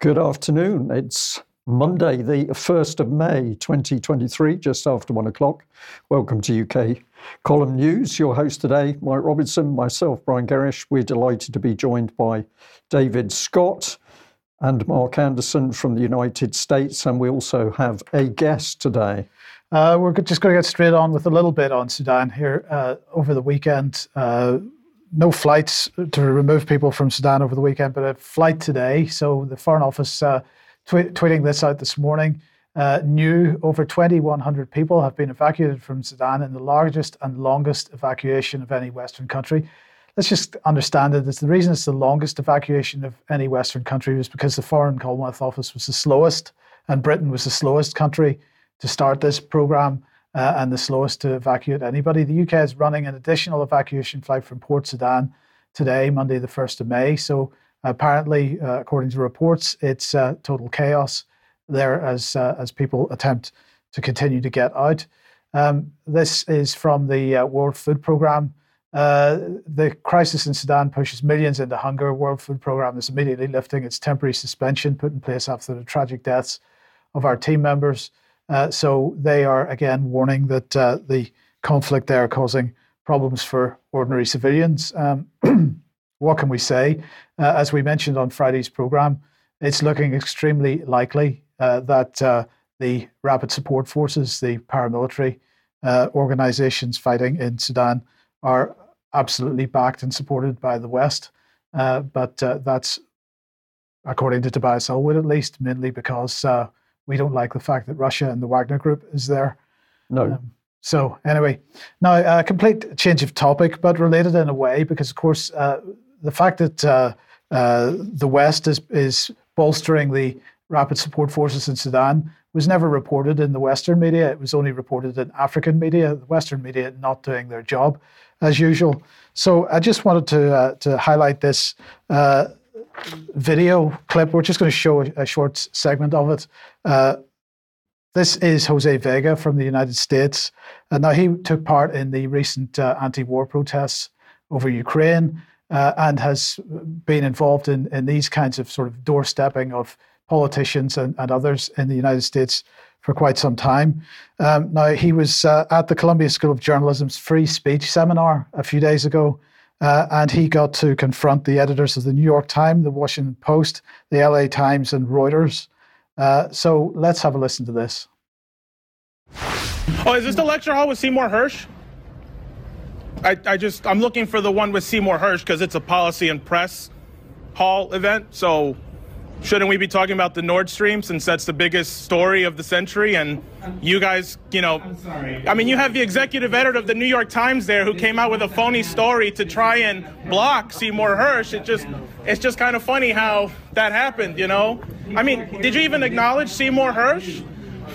Good afternoon. It's Monday, the 1st of May 2023, just after one o'clock. Welcome to UK Column News. Your host today, Mike Robinson, myself, Brian Gerrish. We're delighted to be joined by David Scott and Mark Anderson from the United States, and we also have a guest today. Uh, we're just going to get straight on with a little bit on Sudan here uh, over the weekend. Uh, no flights to remove people from Sudan over the weekend, but a flight today. So the Foreign Office uh, tw- tweeting this out this morning. Uh, new over 2,100 people have been evacuated from Sudan in the largest and longest evacuation of any Western country. Let's just understand it. It's the reason it's the longest evacuation of any Western country was because the Foreign Commonwealth Office was the slowest, and Britain was the slowest country to start this program uh, and the slowest to evacuate anybody. The UK is running an additional evacuation flight from Port Sudan today, Monday, the 1st of May. So apparently, uh, according to reports, it's uh, total chaos there as, uh, as people attempt to continue to get out. Um, this is from the uh, World Food Programme. Uh, the crisis in Sudan pushes millions into hunger. World Food Programme is immediately lifting its temporary suspension put in place after the tragic deaths of our team members. Uh, so they are again warning that uh, the conflict there are causing problems for ordinary civilians. Um, what can we say? Uh, as we mentioned on Friday's program, it's looking extremely likely uh, that uh, the rapid support forces, the paramilitary organizations fighting in Sudan, are absolutely backed and supported by the West. but that's, according to Tobias Ellwood at least, mainly because we don't like the fact that Russia and the Wagner Group is there. No. Um, so anyway, now a uh, complete change of topic, but related in a way, because of course uh, the fact that uh, uh, the West is is bolstering the rapid support forces in Sudan was never reported in the Western media. It was only reported in African media. The Western media not doing their job as usual. So I just wanted to uh, to highlight this uh, video clip. We're just going to show a, short segment of it. Uh, this is Jose Vega from the United States. Uh, now, he took part in the recent uh, anti war protests over Ukraine uh, and has been involved in, in these kinds of sort of doorstepping of politicians and, and others in the United States for quite some time. Um, now, he was uh, at the Columbia School of Journalism's free speech seminar a few days ago. Uh, and he got to confront the editors of the New York Times, the Washington Post, the LA Times, and Reuters. Uh, so let's have a listen to this. Oh, is this the lecture hall with Seymour Hersh? I, I just, I'm looking for the one with Seymour Hersh because it's a policy and press hall event. So shouldn't we be talking about the Nord Stream since that's the biggest story of the century? And you guys, you know. I mean, you have the executive editor of the New York Times there who came out with a phony story to try and block Seymour Hersh. It just, it's just kind of funny how that happened, you know? I mean, did you even acknowledge Seymour Hersh?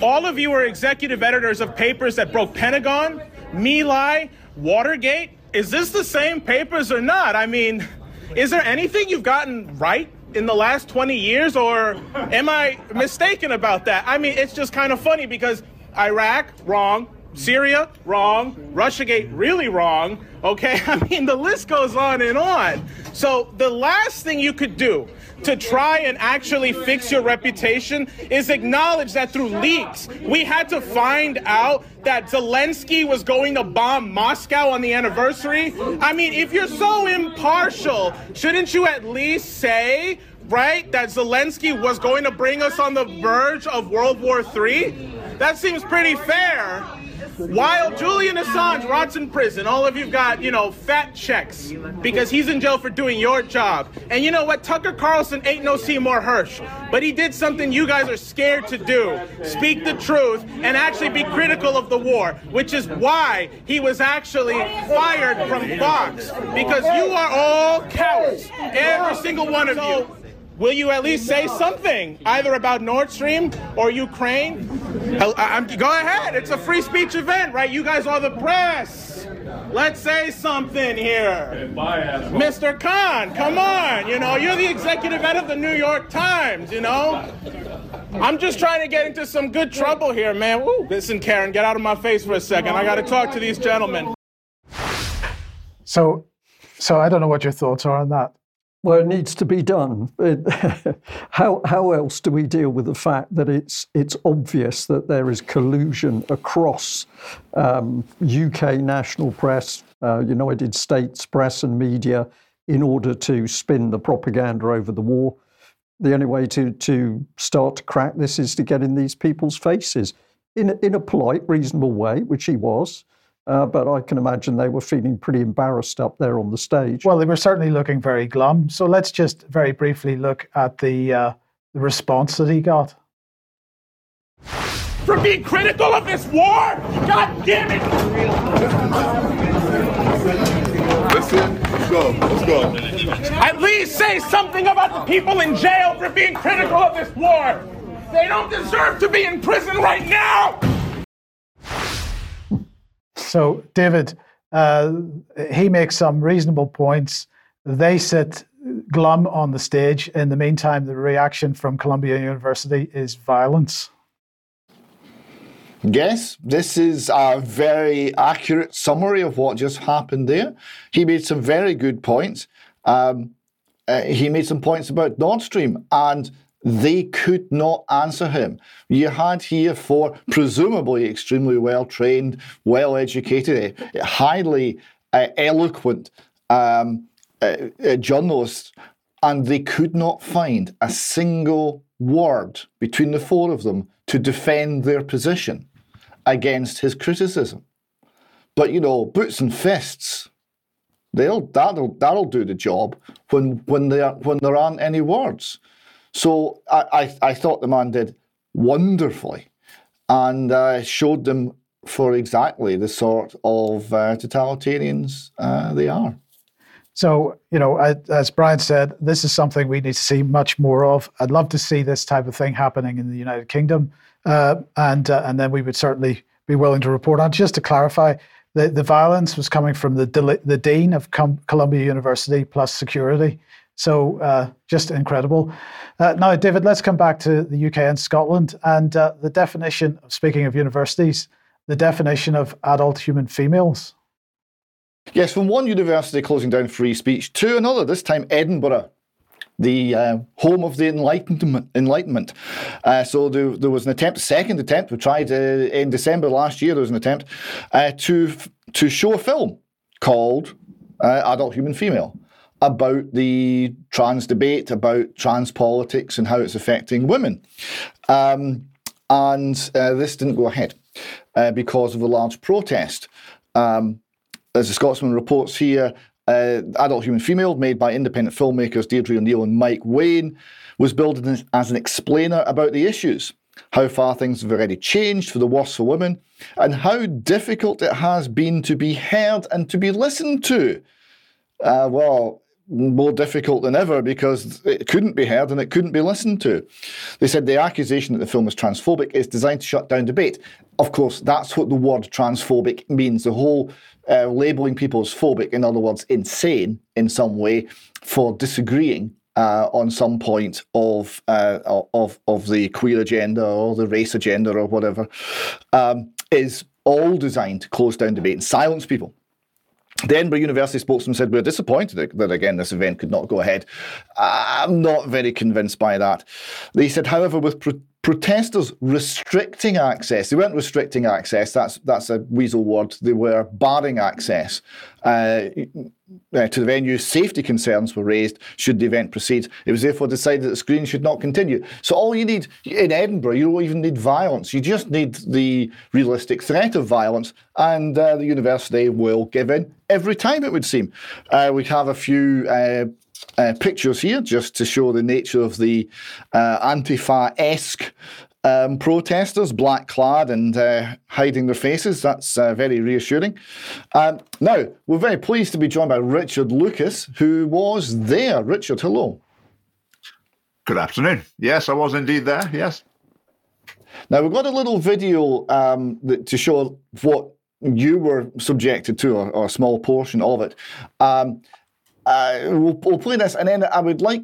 All of you are executive editors of papers that broke Pentagon, My Lai, Watergate. Is this the same papers or not? I mean, is there anything you've gotten right in the last 20 years, or am I mistaken about that? I mean, it's just kind of funny because Iraq, wrong. Syria, wrong. Russiagate, really wrong. Okay, I mean, the list goes on and on. So, the last thing you could do to try and actually fix your reputation is acknowledge that through leaks, we had to find out that Zelensky was going to bomb Moscow on the anniversary. I mean, if you're so impartial, shouldn't you at least say, right, that Zelensky was going to bring us on the verge of World War III? That seems pretty fair. While Julian Assange rots in prison, all of you've got, you know, fat checks because he's in jail for doing your job. And you know what? Tucker Carlson ain't no Seymour Hersh, but he did something you guys are scared to do speak the truth and actually be critical of the war, which is why he was actually fired from Fox because you are all cowards, every single one of you. Will you at least say something, either about Nord Stream or Ukraine? I'm, go ahead. It's a free speech event, right? You guys are the press. Let's say something here. Mr. Kahn, come on. You know, you're the executive editor of the New York Times, you know? I'm just trying to get into some good trouble here, man. Woo. Listen, Karen, get out of my face for a second. I got to talk to these gentlemen. So, so I don't know what your thoughts are on that. Well, it needs to be done. How how else do we deal with the fact that it's it's obvious that there is collusion across um, UK national press, uh, United States press and media in order to spin the propaganda over the war? The only way to to start to crack this is to get in these people's faces in in a polite, reasonable way, which he was. Uh, but I can imagine they were feeling pretty embarrassed up there on the stage. Well, they were certainly looking very glum. So let's just very briefly look at the, uh, the response that he got. For being critical of this war? God damn it! Listen, let's go, let's go. At least say something about the people in jail for being critical of this war. They don't deserve to be in prison right now. So, David, uh, he makes some reasonable points. They sit glum on the stage. In the meantime, the reaction from Columbia University is violence. Yes, this is a very accurate summary of what just happened there. He made some very good points. Um, uh, he made some points about Nord Stream, and they could not answer him. You had here four presumably extremely well trained, well educated, highly uh, eloquent um, uh, uh, journalists, and they could not find a single word between the four of them to defend their position against his criticism. But you know, boots and fists, they'll that'll that'll do the job when when there when there aren't any words. So I, I, I thought the man did wonderfully and uh, showed them for exactly the sort of uh, totalitarians uh, they are. So, you know, as Brian said, this is something we need to see much more of. I'd love to see this type of thing happening in the United Kingdom. Uh, and, uh, and then we would certainly be willing to report on. Just to clarify, the, the violence was coming from the, the dean of Com- Columbia University plus security. So uh, just incredible. Uh, now, David, let's come back to the UK and Scotland and uh, the definition, speaking of universities, the definition of adult human females. Yes, from one university closing down free speech to another, this time Edinburgh. The uh, home of the Enlightenment. Enlightenment. Uh, so there, there, was an attempt, second attempt. We tried uh, in December last year. There was an attempt to to show a film called Adult Human Female about the trans debate, about trans politics and how it's affecting women. Um, and uh, this didn't go ahead uh, because of a large protest. Um, as the Scotsman reports here, uh, Adult Human Female, made by independent filmmakers Deirdre O'Neill and Mike Wayne, was billed as an explainer about the issues, how far things have already changed for the worse for women, and how difficult it has been to be heard and to be listened to. Uh, well, more difficult than ever because it couldn't be heard and it couldn't be listened to. They said the accusation that the film is transphobic is designed to shut down debate. Of course, that's what the word transphobic means. The whole uh, labeling people as phobic, in other words, insane in some way, for disagreeing uh, on some point of uh, of of the queer agenda or the race agenda or whatever, um, is all designed to close down debate and silence people. The Edinburgh University spokesman said, We're disappointed that, again, this event could not go ahead. I'm not very convinced by that. They said, however, with pro- protesters restricting access, they weren't restricting access, that's, that's a weasel word, they were barring access uh, uh, to the venue. Safety concerns were raised should the event proceed. It was therefore decided that the screening should not continue. So, all you need in Edinburgh, you don't even need violence, you just need the realistic threat of violence, and uh, the university will give in every time, it would seem. Uh, we have a few uh, uh, pictures here just to show the nature of the uh, Antifa esque um, protesters, black clad and uh, hiding their faces. That's uh, very reassuring. Um, now, we're very pleased to be joined by Richard Lucas, who was there. Richard, hello. Good afternoon. Yes, I was indeed there. Yes. Now, we've got a little video um, that, to show what you were subjected to, or, or a small portion of it. Um, uh, we'll, we'll, play this, and then I would like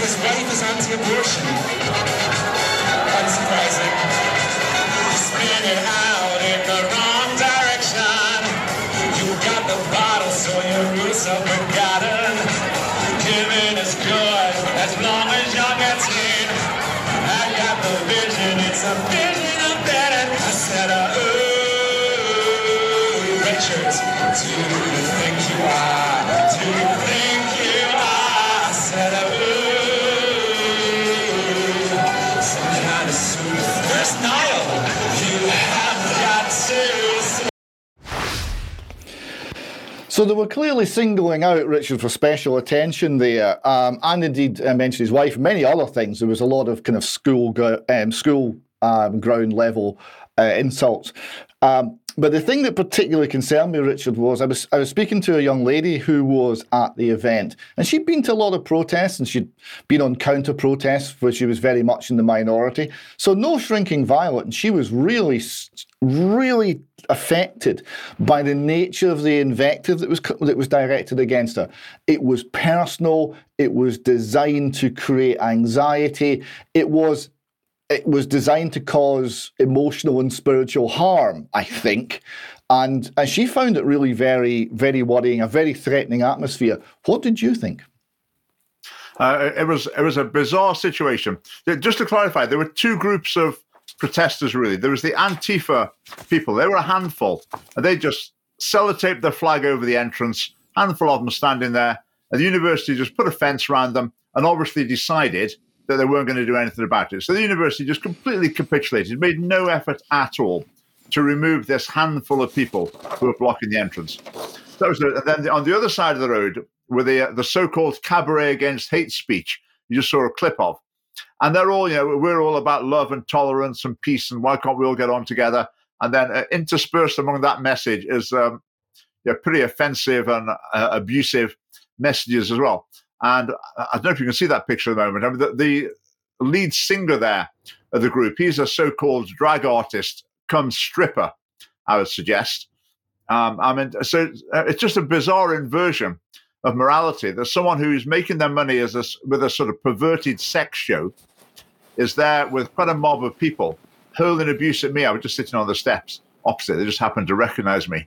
His wife is anti-abortion. Unsurprising. Spinning out in the wrong direction. You got the bottle, so your roots up and gotten. Giving is good as long as you're getting. I got the vision, it's a vision So they were clearly singling out Richard for special attention there, um, and indeed uh, mentioned his wife many other things. There was a lot of kind of school um, school um, ground level uh, insults. Um, but the thing that particularly concerned me, Richard, was I was I was speaking to a young lady who was at the event, and she'd been to a lot of protests, and she'd been on counter protests where she was very much in the minority. So no shrinking violet, and she was really, really affected by the nature of the invective that was that was directed against her. It was personal. It was designed to create anxiety. It was it was designed to cause emotional and spiritual harm, I think. And, and she found it really very, very worrying, a very threatening atmosphere. What did you think? Uh, it was it was a bizarre situation. Just to clarify, there were two groups of protesters. Really, there was the Antifa people. They were a handful, and they just sellotaped their flag over the entrance. Handful of them standing there, and the university just put a fence around them, and obviously decided that they weren't going to do anything about it. So the university just completely capitulated, made no effort at all to remove this handful of people who were blocking the entrance. That was and then on the other side of the road were the uh, the so-called cabaret against hate speech. You just saw a clip of, and they're all you know we're all about love and tolerance and peace and why can't we all get on together? And then uh, interspersed among that message is um, yeah, pretty offensive and uh, abusive messages as well. And I I don't know if you can see that picture at the moment. I mean, the, the lead singer there of the group, he's a so-called drag artist, come stripper, I would suggest. Um, I mean, so uh, it's just a bizarre inversion of morality that someone who's making their money as a, with a sort of perverted sex show is there with quite a mob of people hurling abuse at me. I was just sitting on the steps opposite. They just happened to recognize me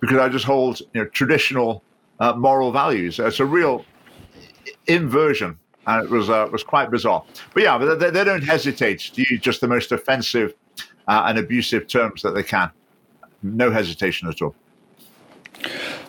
because I just hold you know traditional uh, moral values. It's a real inversion, and it was uh, was quite bizarre. But yeah, they, they don't hesitate to use just the most offensive uh, and abusive terms that they can. No hesitation at all.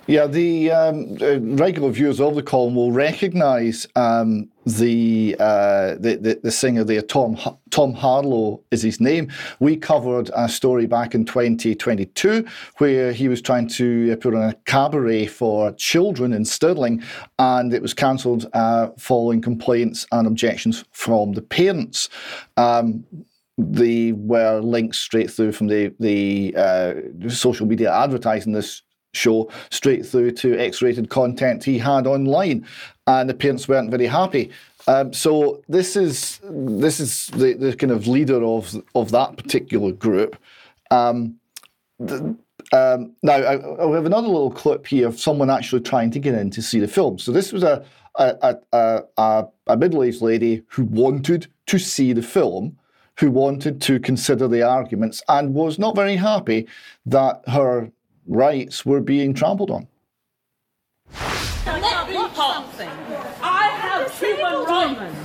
Yeah, the um, uh, regular viewers of the column will recognise um, the, uh, the, the the singer there, Tom Tom Harlow is his name. We covered a story back in 2022 where he was trying to uh, put on a cabaret for children in Stirling, and it was cancelled uh, following complaints and objections from the parents. Um, they were linked straight through from the the uh, social media advertising this show straight through to X-rated content he had online, and the parents weren't very happy. Um, so this is this is the, the kind of leader of of that particular group. Um, the, um, now I, I have another little clip here of someone actually trying to get in to see the film. So this was a a, a, a, a middle-aged lady who wanted to see the film who wanted to consider the arguments and was not very happy that her rights were being trampled on. Let me something. I have human rights,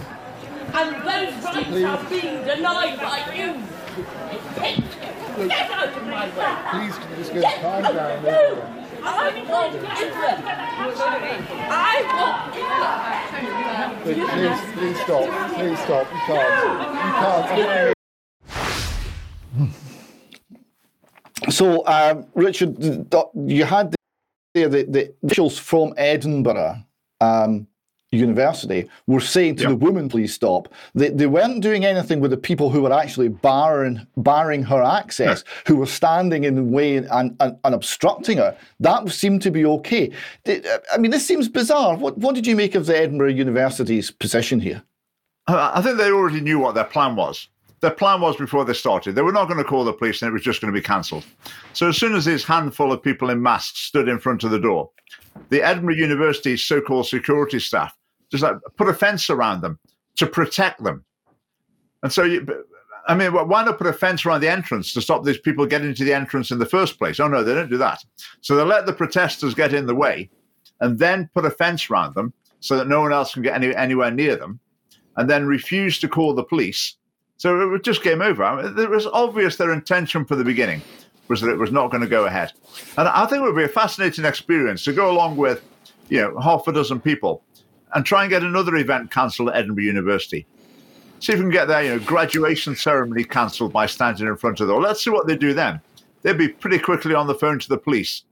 and those rights are being denied by you. Get out of my way. Please, can just get Get calm down? no. I want England. I want England. Please, please stop. Please stop. You can't. You can't. So, um, Richard, you had there the, the officials from Edinburgh um, University were saying to Yep. the woman, "Please stop." They, they weren't doing anything with the people who were actually barring barring her access, who were standing in the way and, and, and obstructing her. That seemed to be okay. I mean, this seems bizarre. What what did you make of the Edinburgh University's position here? I think they already knew what their plan was. Their plan was before they started. They were not going to call the police and it was just going to be cancelled. So as soon as this handful of people in masks stood in front of the door, the Edinburgh University so called security staff just like put a fence around them to protect them. And so, you, I mean, why not put a fence around the entrance to stop these people getting to the entrance in the first place? Oh, no, they don't do that. So they let the protesters get in the way and then put a fence around them so that no one else can get any, anywhere near them and then refuse to call the police. So it was just game over. I mean, it was obvious their intention from the beginning was that it was not going to go ahead. And I think it would be a fascinating experience to go along with, you know, half a dozen people and try and get another event cancelled at Edinburgh University. See if we can get their, you know, graduation ceremony cancelled by standing in front of the door. Let's see what they do then. They'd be pretty quickly on the phone to the police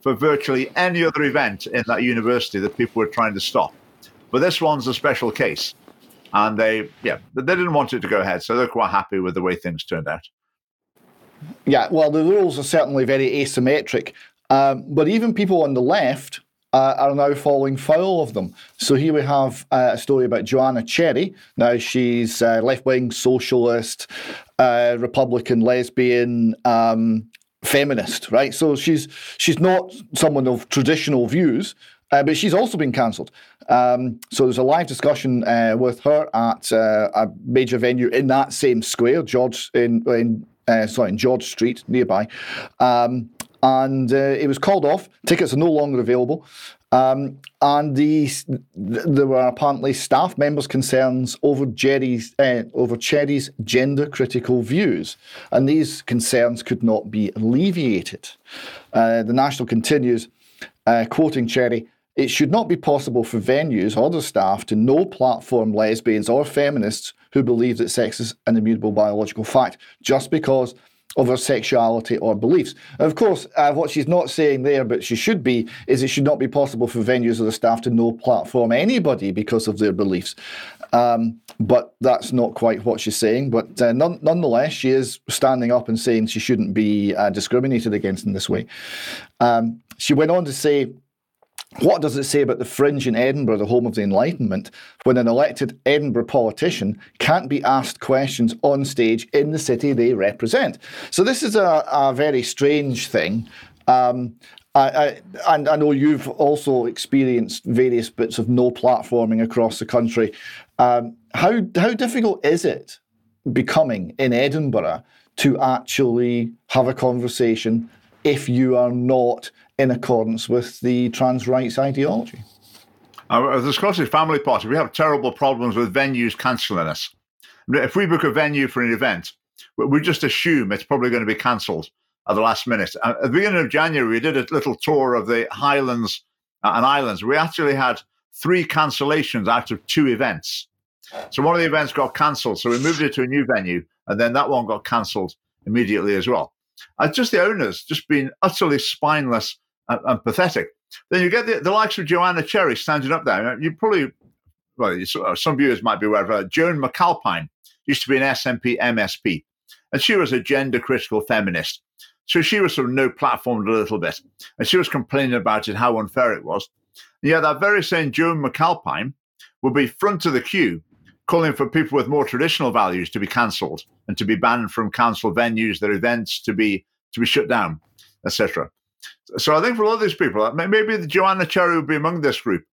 for virtually any other event in that university that people were trying to stop. But this one's a special case. And they, yeah, they didn't want it to go ahead. So they're quite happy with the way things turned out. Yeah, well, the rules are certainly very asymmetric. Um, but even people on the left uh, are now falling foul of them. So here we have uh, a story about Joanna Cherry. Now she's uh, left-wing socialist, uh, Republican, lesbian, um, feminist, right? So she's she's not someone of traditional views, uh, but she's also been cancelled. Um, so there's a live discussion uh, with her at uh, a major venue in that same square, George in, in uh, sorry, in George Street nearby. Um, and uh, it was called off. Tickets are no longer available. Um, and the, there were apparently staff members' concerns over Jerry's uh, over Cherry's gender critical views, and these concerns could not be alleviated. The National continues, quoting Cherry. It should not be possible for venues or the staff to no platform lesbians or feminists who believe that sex is an immutable biological fact just because of her sexuality or beliefs. Of course, uh, what she's not saying there, but she should be, is it should not be possible for venues or the staff to no platform anybody because of their beliefs. Um, but that's not quite what she's saying. But uh, none, nonetheless, she is standing up and saying she shouldn't be uh, discriminated against in this way. Um, she went on to say, what does it say about the fringe in Edinburgh, the home of the Enlightenment, when an elected Edinburgh politician can't be asked questions on stage in the city they represent? So, this is a, a very strange thing. Um, I, I, and I know you've also experienced various bits of no platforming across the country. Um, how, how difficult is it becoming in Edinburgh to actually have a conversation if you are not in accordance with the trans rights ideology. Uh, the Scottish Family Party, we have terrible problems with venues cancelling us. If we book a venue for an event, we just assume it's probably going to be cancelled at the last minute. Uh, at the beginning of January, we did a little tour of the Highlands uh, and Islands. We actually had three cancellations out of two events. So one of the events got cancelled, so we moved it to a new venue, and then that one got cancelled immediately as well. And just the owners just being utterly spineless and, and pathetic. Then you get the, the, likes of Joanna Cherry standing up there. You probably, well, uh, some viewers might be aware of her. Joan McAlpine used to be an SNP MSP, and she was a gender critical feminist. So she was sort of no platformed a little bit, and she was complaining about it, how unfair it was. And yet that very same Joan McAlpine would be front of the queue calling for people with more traditional values to be cancelled and to be banned from council venues, their events to be to be shut down, etc. So I think for a lot of these people, maybe the Joanna Cherry would be among this group.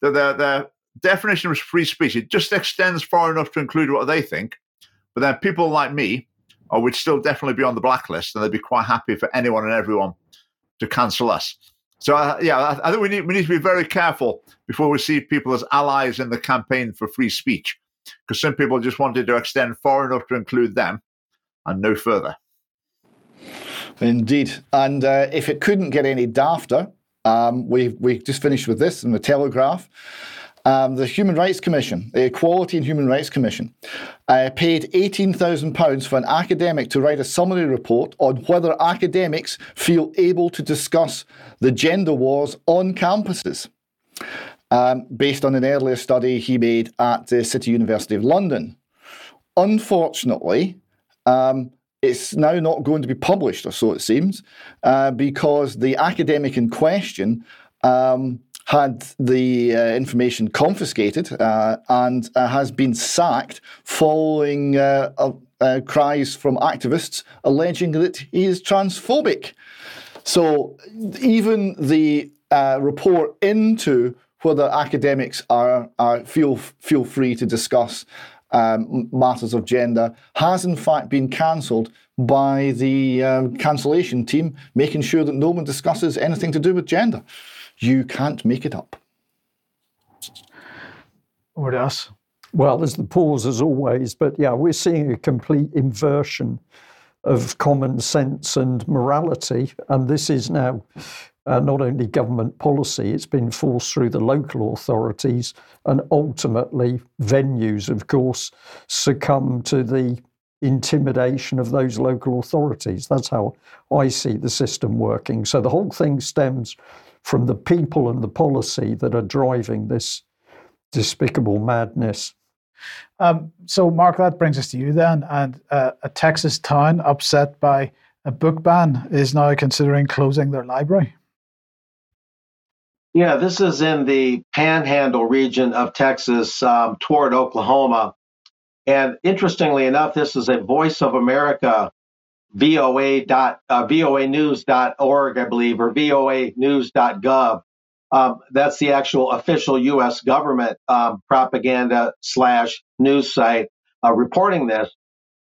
That their, their definition of free speech it just extends far enough to include what they think, but then people like me, or would still definitely be on the blacklist, and they'd be quite happy for anyone and everyone to cancel us. So uh, yeah, I, I think we need we need to be very careful before we see people as allies in the campaign for free speech because some people just wanted to extend far enough to include them and no further. Indeed. And uh, if it couldn't get any dafter, um, we, we just finished with this in the Telegraph. Um, the Human Rights Commission, the Equality and Human Rights Commission, uh, paid £18,000 for an academic to write a summary report on whether academics feel able to discuss the gender wars on campuses um, based on an earlier study he made at the City University of London. Unfortunately, um, it's now not going to be published, or so it seems, uh, because the academic in question um, had the uh, information confiscated uh, and uh, has been sacked following uh, cries from activists alleging that he is transphobic. So even the uh, report into whether academics are, are feel feel free to discuss um, matters of gender has in fact been cancelled by the um, cancellation team, making sure that no one discusses anything to do with gender. You can't make it up. Over to us. Well, there's the pause as always, but yeah, we're seeing a complete inversion of common sense and morality, and this is now uh, not only government policy, it's been forced through the local authorities, and ultimately venues, of course, succumb to the intimidation of those local authorities. That's how I see the system working. So the whole thing stems from the people and the policy that are driving this despicable madness. Um, so, Mark, that brings us to you then. And uh, a Texas town upset by a book ban is now considering closing their library. Yeah, this is in the panhandle region of Texas um, toward Oklahoma. And interestingly enough, this is a Voice of America VOA dot uh, voanews.org, I believe, or voanews.gov. Um, that's the actual official U.S. government um, propaganda slash news site uh, reporting this.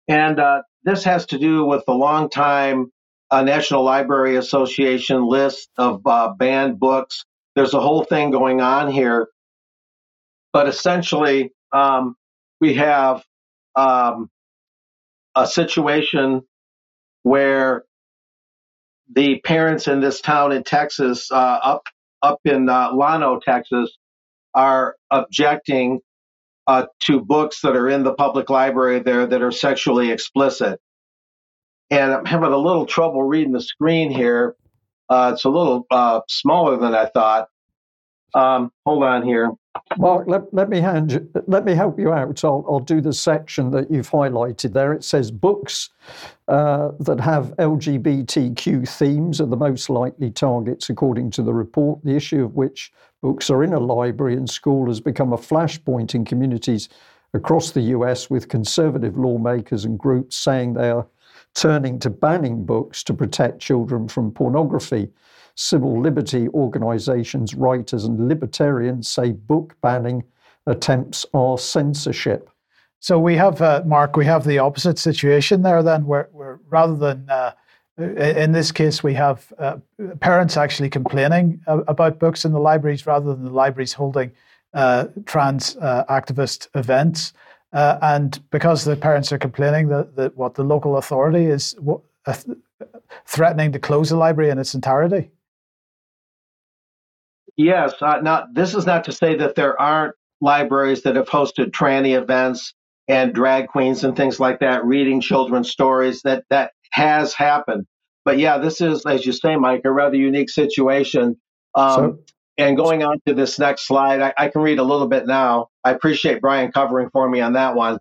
And uh, this has to do with the longtime uh, National Library Association list of uh, banned books there's a whole thing going on here. But essentially, um, we have um, a situation where the parents in this town in Texas, uh, up up in uh, Llano, Texas, are objecting uh, to books that are in the public library there that are sexually explicit. And I'm having a little trouble reading the screen here. Uh, it's a little uh, smaller than I thought. Um, hold on here. Mark, let, let me hand you, let me help you out. I'll, I'll do the section that you've highlighted there. It says books uh, that have LGBTQ themes are the most likely targets, according to the report. The issue of which books are in a library and school has become a flashpoint in communities across the US, with conservative lawmakers and groups saying they are turning to banning books to protect children from pornography. Civil liberty organizations, writers, and libertarians say book banning attempts are censorship. So we have, uh, Mark, we have the opposite situation there then, where, where rather than, uh, in this case, we have uh, parents actually complaining about books in the libraries rather than the libraries holding uh, trans uh, activist events. Uh, and because the parents are complaining that, that what the local authority is threatening to close the library in its entirety. Yes. Uh, not this is not to say that there aren't libraries that have hosted tranny events and drag queens and things like that, reading children's stories. That that has happened. But yeah, this is, as you say, Mike, a rather unique situation. Um, so, and going on to this next slide, I, I, can read a little bit now. I appreciate Brian covering for me on that one.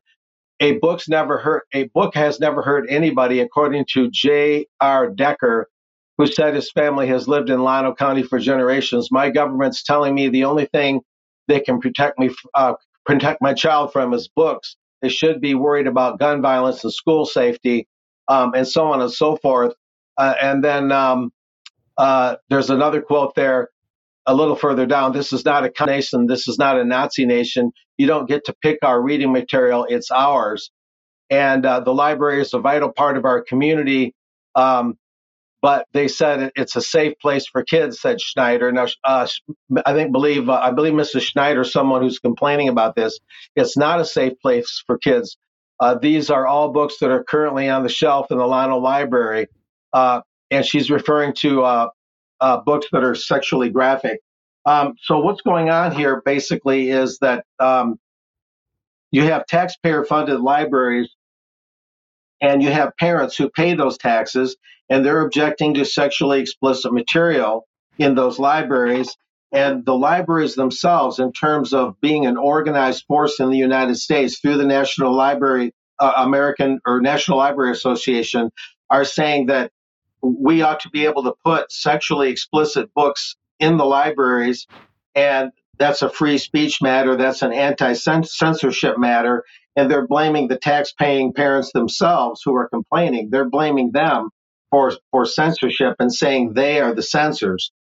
A book's never hurt. A book has never hurt anybody, according to J. R. Decker, who said his family has lived in Llano County for generations. My government's telling me the only thing they can protect me, uh, protect my child from is books. They should be worried about gun violence and school safety, um, and so on and so forth. Uh, and then um, uh, there's another quote there a little further down. This is not a nation. This is not a Nazi nation. You don't get to pick our reading material. It's ours. And uh, the library is a vital part of our community. Um, but they said it's a safe place for kids," said Schneider. Now, uh, I think believe uh, I believe Mrs. Schneider, someone who's complaining about this, it's not a safe place for kids. Uh, these are all books that are currently on the shelf in the Llano Library, uh, and she's referring to uh, books that are sexually graphic. Um, so what's going on here basically is that um, you have taxpayer-funded libraries and you have parents who pay those taxes and they're objecting to sexually explicit material in those libraries and the libraries themselves in terms of being an organized force in the united states through the national library uh, american or national library association are saying that we ought to be able to put sexually explicit books in the libraries and that's a free speech matter. That's an anti censorship matter. And they're blaming the tax-paying parents themselves who are complaining. They're blaming them for for censorship and saying they are the censors.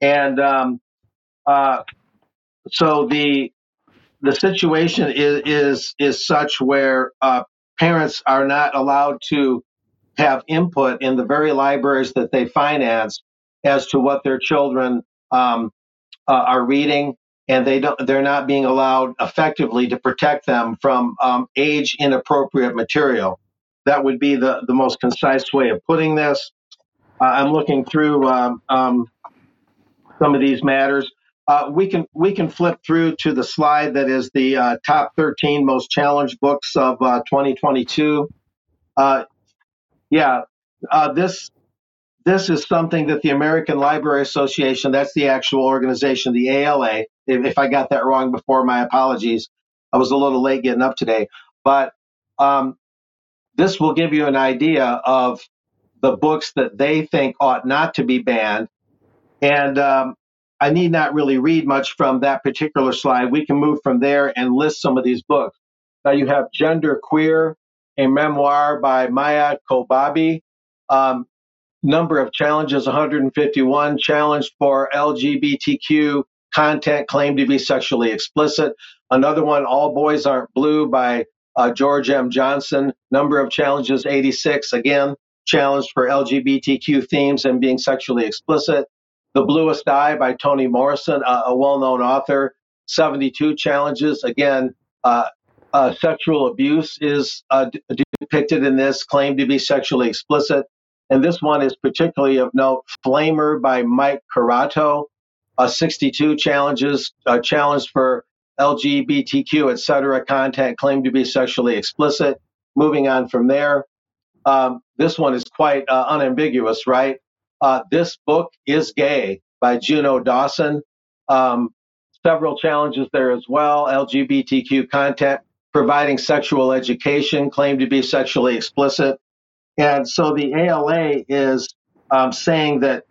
And um, uh, so the the situation is is is such where uh, parents are not allowed to have input in the very libraries that they finance as to what their children um, uh, are reading, and they don't they're not being allowed effectively to protect them from um, age inappropriate material. That would be the the most concise way of putting this. Uh, I'm looking through um, um, some of these matters. Uh, we can we can flip through to the slide that is the uh, top 13 most challenged books of uh, 2022. Yeah, uh, this this is something that the American Library Association, that's the actual organization, the ALA. If, if I got that wrong before, my apologies. I was a little late getting up today, but um, this will give you an idea of the books that they think ought not to be banned. And um, I need not really read much from that particular slide. We can move from there and list some of these books. Now you have Gender Queer, a memoir by Maia Kobabe. Um, number of challenges 151 challenged for LGBTQ content claimed to be sexually explicit. Another one, All Boys Aren't Blue by uh, George M. Johnson. Number of challenges 86, again, challenged for LGBTQ themes and being sexually explicit. The Bluest Eye by Toni Morrison, uh, a well known author. 72 challenges. Again, uh, uh, sexual abuse is uh, d- depicted in this, claimed to be sexually explicit. And this one is particularly of note Flamer by Mike Curato, uh, 62 challenges, uh, challenged for LGBTQ, etc. content claimed to be sexually explicit. Moving on from there, um, this one is quite uh, unambiguous, right? Uh, this book is gay by Juno Dawson. Um, several challenges there as well. LGBTQ content providing sexual education claimed to be sexually explicit. And so the ALA is um, saying that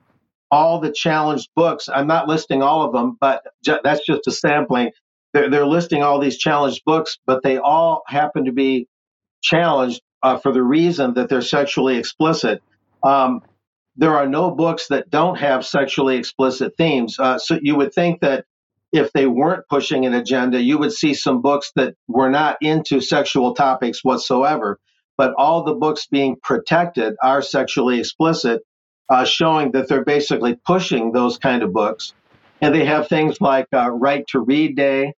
all the challenged books, I'm not listing all of them, but ju- that's just a sampling. They're, they're listing all these challenged books, but they all happen to be challenged uh, for the reason that they're sexually explicit. Um, there are no books that don't have sexually explicit themes. Uh, so you would think that if they weren't pushing an agenda, you would see some books that were not into sexual topics whatsoever. But all the books being protected are sexually explicit, uh, showing that they're basically pushing those kind of books. And they have things like uh, Right to Read Day,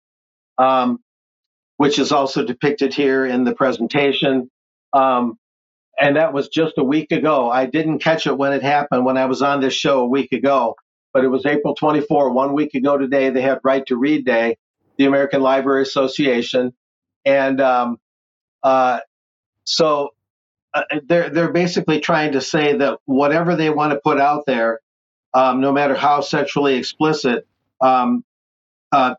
um, which is also depicted here in the presentation. Um, and that was just a week ago. I didn't catch it when it happened when I was on this show a week ago, but it was April 24, one week ago today. They had Right to Read Day, the American Library Association, and um, uh, so uh, they're they're basically trying to say that whatever they want to put out there, um, no matter how sexually explicit, um, uh,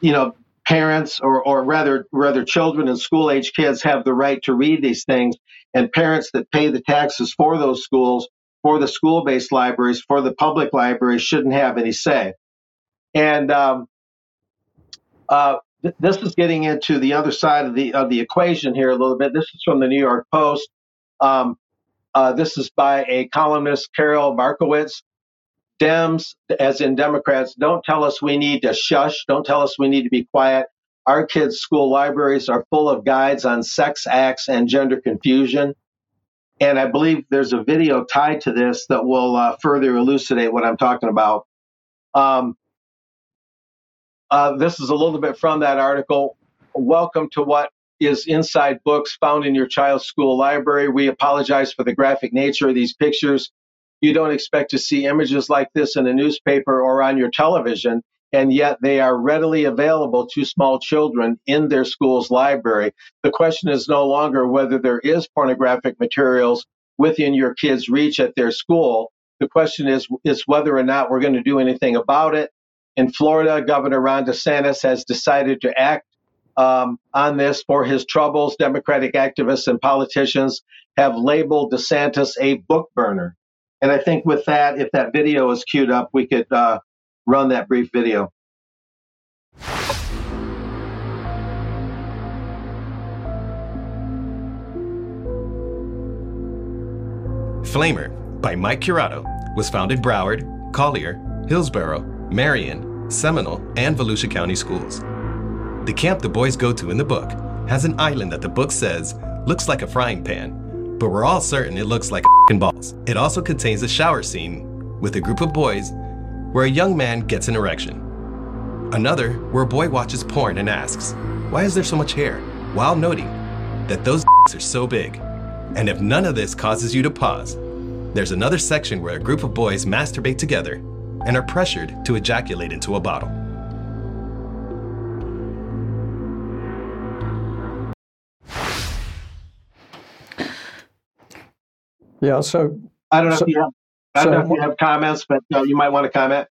you know, parents or or rather rather children and school age kids have the right to read these things, and parents that pay the taxes for those schools, for the school based libraries, for the public libraries shouldn't have any say. And um, uh, th- this is getting into the other side of the of the equation here a little bit. This is from the New York Post. Um, uh, this is by a columnist, Carol Markowitz. Dems, as in Democrats, don't tell us we need to shush. Don't tell us we need to be quiet. Our kids' school libraries are full of guides on sex acts and gender confusion. And I believe there's a video tied to this that will uh, further elucidate what I'm talking about. Um, uh, this is a little bit from that article. Welcome to what is inside books found in your child's school library. We apologize for the graphic nature of these pictures. You don't expect to see images like this in a newspaper or on your television, and yet they are readily available to small children in their school's library. The question is no longer whether there is pornographic materials within your kid's reach at their school. The question is, is whether or not we're going to do anything about it. In Florida, Governor Ron DeSantis has decided to act um, on this for his troubles. Democratic activists and politicians have labeled DeSantis a book burner. And I think with that, if that video is queued up, we could uh, run that brief video. Flamer by Mike Curato was founded Broward, Collier, Hillsborough, Marion, Seminole, and Volusia County schools. The camp the boys go to in the book has an island that the book says looks like a frying pan, but we're all certain it looks like balls. It also contains a shower scene with a group of boys where a young man gets an erection. Another where a boy watches porn and asks, Why is there so much hair? while noting that those are so big. And if none of this causes you to pause, there's another section where a group of boys masturbate together and are pressured to ejaculate into a bottle. Yeah, so I don't know So- if you have. I don't so know if you have comments, but uh, you might want to comment.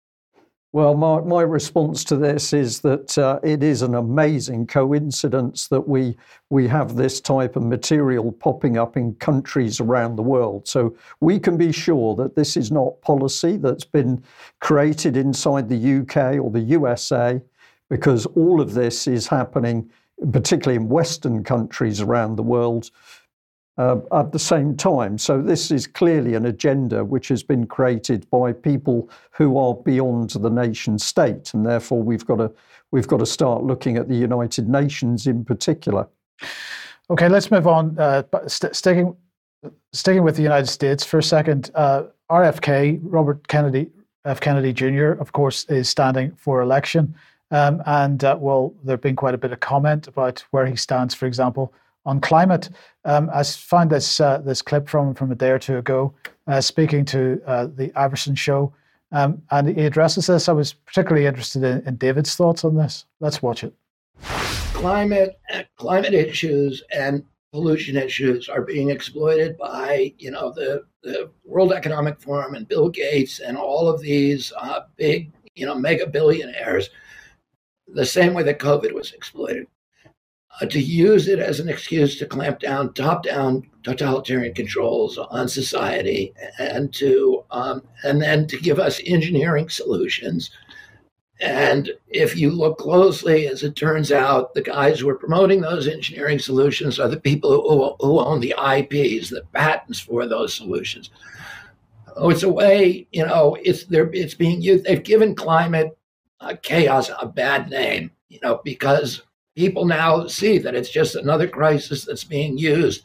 Well, my, my response to this is that uh, it is an amazing coincidence that we we have this type of material popping up in countries around the world. So we can be sure that this is not policy that's been created inside the UK or the USA, because all of this is happening, particularly in Western countries around the world, uh, at the same time. So this is clearly an agenda which has been created by people who are beyond the nation state, and therefore we've got to we've got to start looking at the United Nations in particular. Okay, let's move on. Uh, st- sticking sticking with the United States for a second. Uh, RFK, Robert Kennedy, F. Kennedy Jr., of course, is standing for election, um, and uh, well, there've been quite a bit of comment about where he stands, for example, on climate. Um, I found this uh, this clip from from a day or two ago, uh, speaking to uh, the Iverson show, um, and he addresses this. I was particularly interested in, in David's thoughts on this. Let's watch it. climate climate issues and pollution issues are being exploited by you know the, the World Economic Forum and Bill Gates and all of these uh, big you know mega billionaires the same way that COVID was exploited uh, to use it as an excuse to clamp down top down totalitarian controls on society and to um, and then to give us engineering solutions and if you look closely, as it turns out, the guys who are promoting those engineering solutions are the people who, who own the IPs, the patents for those solutions. Oh, it's a way, you know, it's they're, it's being used. They've given climate uh, chaos a bad name, you know, because people now see that it's just another crisis that's being used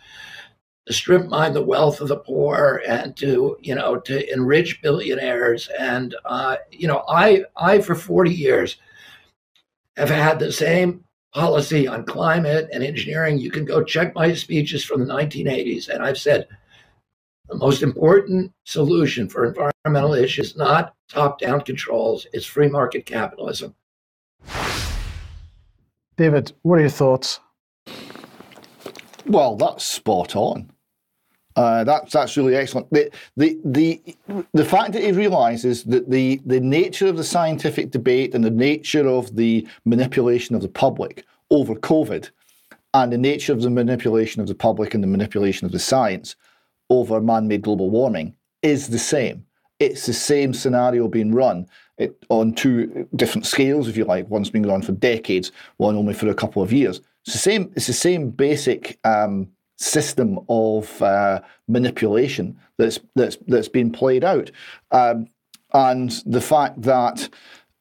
to strip mine the wealth of the poor and to you know to enrich billionaires. And uh, you know i i for 40 years have had the same policy on climate and engineering. You can go check my speeches from the 1980s and i've said the most important solution for environmental issues not top down controls it's free market capitalism David, what are your thoughts? Well, that's spot on. Uh, that's that's really excellent. The the the the fact that he realises that the the nature of the scientific debate and the nature of the manipulation of the public over COVID, and the nature of the manipulation of the public and the manipulation of the science over man-made global warming is the same. It's the same scenario being run it, on two different scales, if you like. One's been run for decades, one only for a couple of years. It's the same. It's the same basic um, system of uh, manipulation that's that's that's been played out, um, and the fact that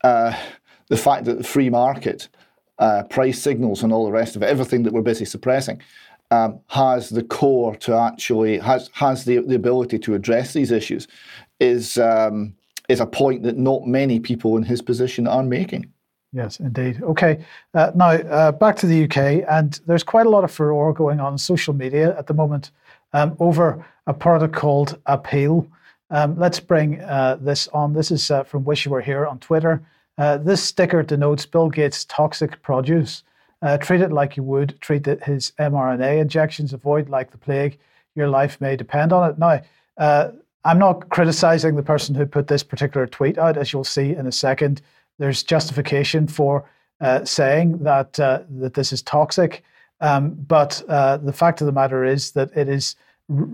uh, the fact that the free market, uh, price signals, and all the rest of it, everything that we're busy suppressing, um, has the core to actually has has the, the ability to address these issues, is um, is a point that not many people in his position are making. Yes, indeed. Okay, uh, now uh, back to the UK, and there's quite a lot of furore going on social media at the moment um, over a product called Apeel. Um, let's bring uh, this on. This is uh, from Wish You Were Here on Twitter. Uh, this sticker denotes Bill Gates' toxic produce. Uh, treat it like you would treat his mRNA injections. Avoid like the plague. Your life may depend on it. Now, I'm not criticizing the person who put this particular tweet out, as you'll see in a second there's justification for uh, saying that uh, that this is toxic. Um, but uh, the fact of the matter is that it is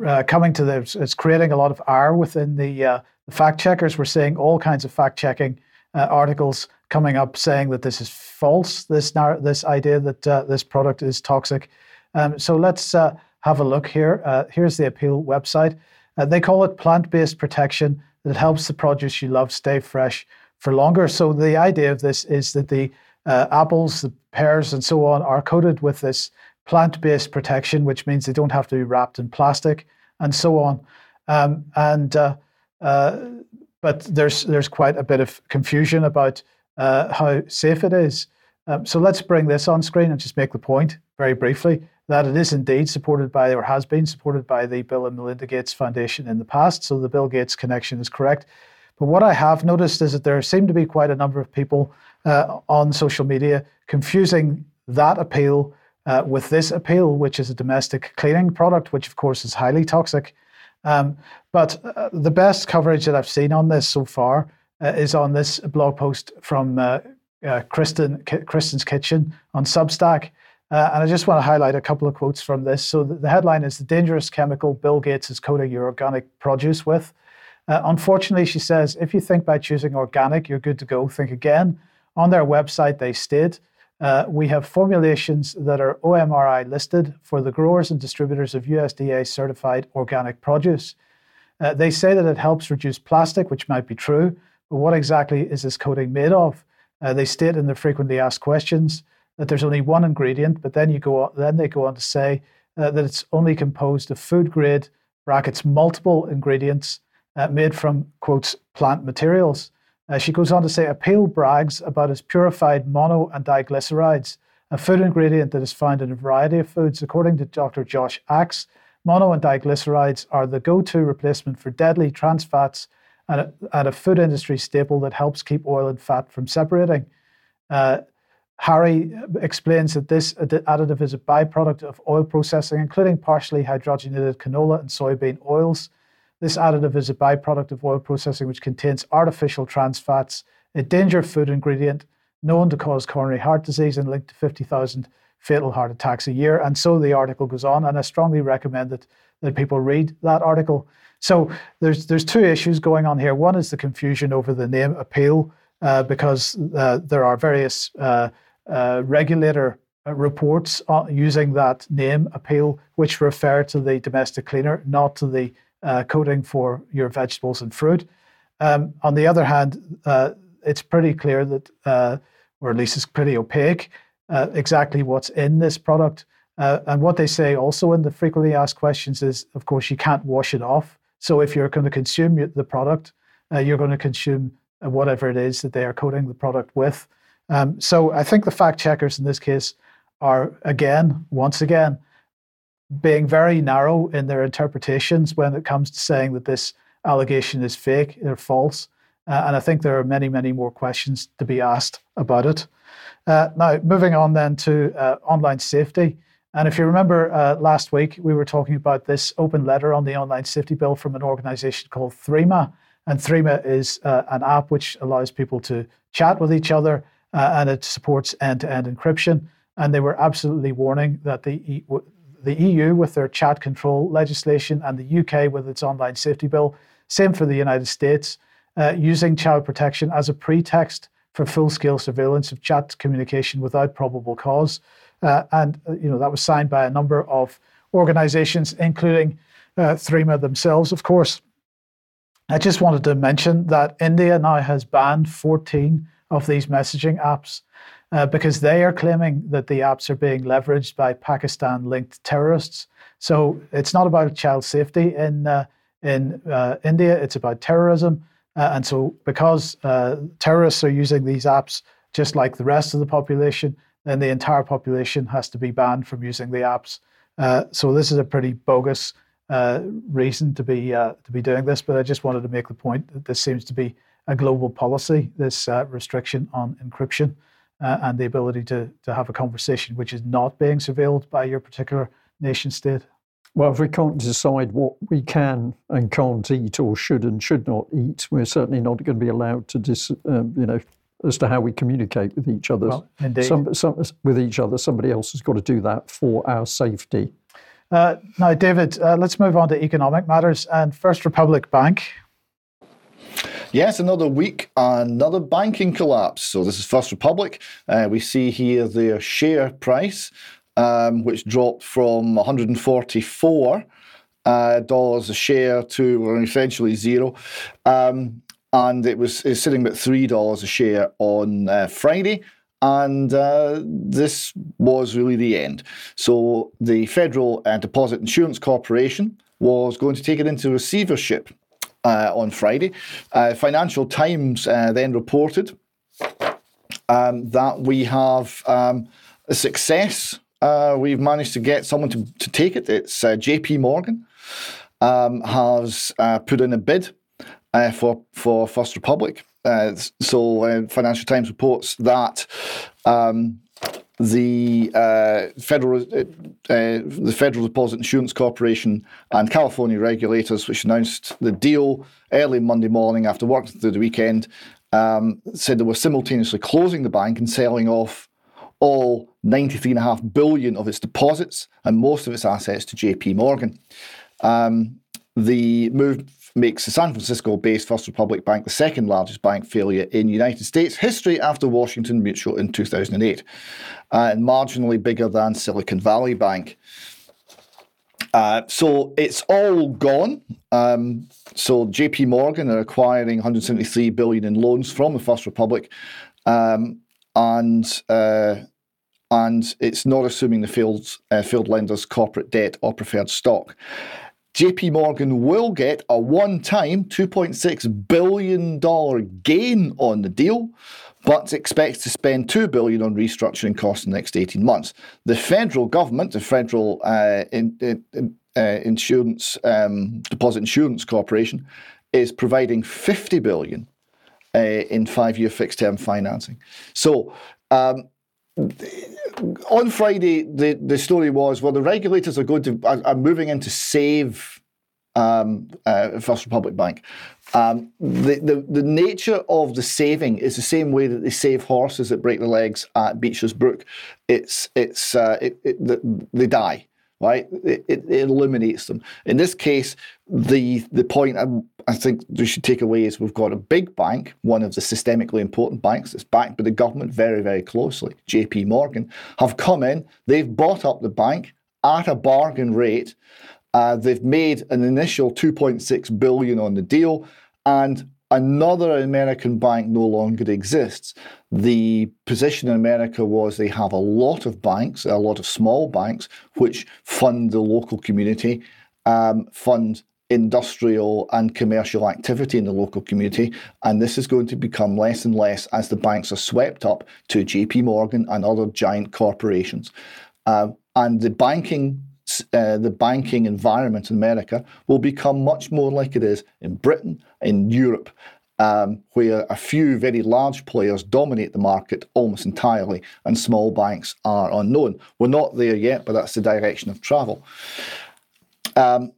uh, coming to the it's creating a lot of ire within the, uh, the fact checkers. We're seeing all kinds of fact checking uh, articles coming up saying that this is false. This this idea that this product is toxic. Um, so let's have a look here. here's the Apeel website. Uh, they call it plant based protection that helps the produce you love stay fresh for longer. So the idea of this is that the uh, apples, the pears, and so on are coated with this plant based protection, which means they don't have to be wrapped in plastic and so on. Um, and uh, uh, but there's there's quite a bit of confusion about uh, how safe it is. Um, so let's bring this on screen and just make the point very briefly that it is indeed supported by or has been supported by the Bill and Melinda Gates Foundation in the past. So the Bill Gates connection is correct. But what I have noticed is that there seem to be quite a number of people uh, on social media confusing that appeal uh, with this appeal, which is a domestic cleaning product, which of course is highly toxic. Um, but uh, the best coverage that I've seen on this so far uh, is on this blog post from uh, uh, Kristen, K- Kristen's Kitchen on Substack. Uh, and I just want to highlight a couple of quotes from this. So the, the headline is The Dangerous Chemical Bill Gates is Coating Your Organic Produce With. Uh, unfortunately, she says, if you think by choosing organic, you're good to go, think again. On their website, they state, uh, we have formulations that are OMRI listed for the growers and distributors of USDA certified organic produce. Uh, they say that it helps reduce plastic, which might be true, but what exactly is this coating made of? Uh, they state in the frequently asked questions that there's only one ingredient, but then you go on, then they go on to say uh, that it's only composed of food grade brackets multiple ingredients uh, made from quotes plant materials. Uh, she goes on to say Apeel brags about its purified mono and diglycerides, a food ingredient that is found in a variety of foods. According to Dr. Josh Axe, mono and diglycerides are the go-to replacement for deadly trans fats and a, and a food industry staple that helps keep oil and fat from separating. Uh, Harry explains that this additive is a byproduct of oil processing, including partially hydrogenated canola and soybean oils. This additive is a byproduct of oil processing, which contains artificial trans fats, a danger food ingredient known to cause coronary heart disease and linked to 50,000 fatal heart attacks a year. And so the article goes on, and I strongly recommend that, that people read that article. So there's there's two issues going on here. One is the confusion over the name appeal, uh, because uh, there are various uh, uh, regulator uh, reports using that name appeal, which refer to the domestic cleaner, not to the uh, coating for your vegetables and fruit. Um, on the other hand, it's pretty clear that, or at least it's pretty opaque, exactly what's in this product. Uh, and what they say also in the frequently asked questions is, of course, you can't wash it off. So if you're going to consume the product, uh, you're going to consume whatever it is that they are coating the product with. Um, so I think the fact checkers in this case are, again, once again, being very narrow in their interpretations when it comes to saying that this allegation is fake or false. Uh, and I think there are many, many more questions to be asked about it. Uh, now, moving on then to uh, online safety. And if you remember uh, last week, we were talking about this open letter on the online safety bill from an organization called Threema. And Threema is uh, an app which allows people to chat with each other uh, and it supports end-to-end encryption. And they were absolutely warning that the the EU with their chat control legislation and the UK with its online safety bill, same for the United States, uh, using child protection as a pretext for full-scale surveillance of chat communication without probable cause. Uh, and uh, you know that was signed by a number of organizations, including uh, Threema themselves, of course. I just wanted to mention that India now has banned 14 of these messaging apps uh, because they are claiming that the apps are being leveraged by Pakistan linked terrorists. So it's not about child safety in, uh, in uh, India, it's about terrorism. Uh, and so, because uh, terrorists are using these apps just like the rest of the population, then the entire population has to be banned from using the apps. Uh, so, this is a pretty bogus reason to be, to be doing this. But I just wanted to make the point that this seems to be a global policy, this uh, restriction on encryption uh, and the ability to, to have a conversation which is not being surveilled by your particular nation state. Well, if we can't decide what we can and can't eat or should and should not eat, we're certainly not going to be allowed to, dis, um, you know, as to how we communicate with each other. Well, indeed. Some, some, with each other, somebody else has got to do that for our safety. Uh, now, David, uh, let's move on to economic matters. And First Republic Bank, Yes, another week, another banking collapse. So this is First Republic. Uh, we see here their share price, um, which dropped from 144 uh, dollars a share to essentially zero. Um, and it was it's sitting at three dollars a share on uh, Friday. And uh, this was really the end. So the Federal uh, Deposit Insurance Corporation was going to take it into receivership on Friday. Uh, Financial Times uh, then reported um, that we have um, a success. Uh, we've managed to get someone to, to take it. It's uh, JP Morgan um, has uh, put in a bid uh, for for First Republic. Uh, so uh, Financial Times reports that um, the uh, federal uh, uh, the Federal Deposit Insurance Corporation and California regulators, which announced the deal early Monday morning after working through the weekend, um, said they were simultaneously closing the bank and selling off all 93.5 billion of its deposits and most of its assets to JP Morgan. Um, the move makes the San Francisco-based First Republic Bank the second largest bank failure in United States history after Washington Mutual in 2008, uh, and marginally bigger than Silicon Valley Bank. Uh, so it's all gone. Um, so JP Morgan are acquiring 173 billion in loans from the First Republic, um, and uh, and it's not assuming the failed uh, failed lender's corporate debt or preferred stock. JP Morgan will get a one-time 2.6 billion dollar gain on the deal, but expects to spend 2 billion on restructuring costs in the next 18 months. The federal government, the Federal uh, in, in, uh, Insurance um, Deposit Insurance Corporation, is providing 50 billion uh, in five-year fixed-term financing. So. Um, on Friday, the, the story was well, the regulators are going to are, are moving in to save um, uh, First Republic Bank. Um, the, the the nature of the saving is the same way that they save horses that break their legs at Becher's Brook. It's it's uh, it, it, they die right? It, it, eliminates them. In this case, the the point I, I think we should take away is we've got a big bank, one of the systemically important banks that's backed by the government very, very closely, JP Morgan, have come in, they've bought up the bank at a bargain rate. Uh, they've made an initial 2.6 billion on the deal, and another American bank no longer exists. The position in America was they have a lot of banks, a lot of small banks, which fund the local community, um, fund industrial and commercial activity in the local community. And this is going to become less and less as the banks are swept up to JP Morgan and other giant corporations. Uh, and the banking uh, the banking environment in America will become much more like it is in Britain, in Europe, um, where a few very large players dominate the market almost entirely and small banks are unknown. We're not there yet, but that's the direction of travel. Um,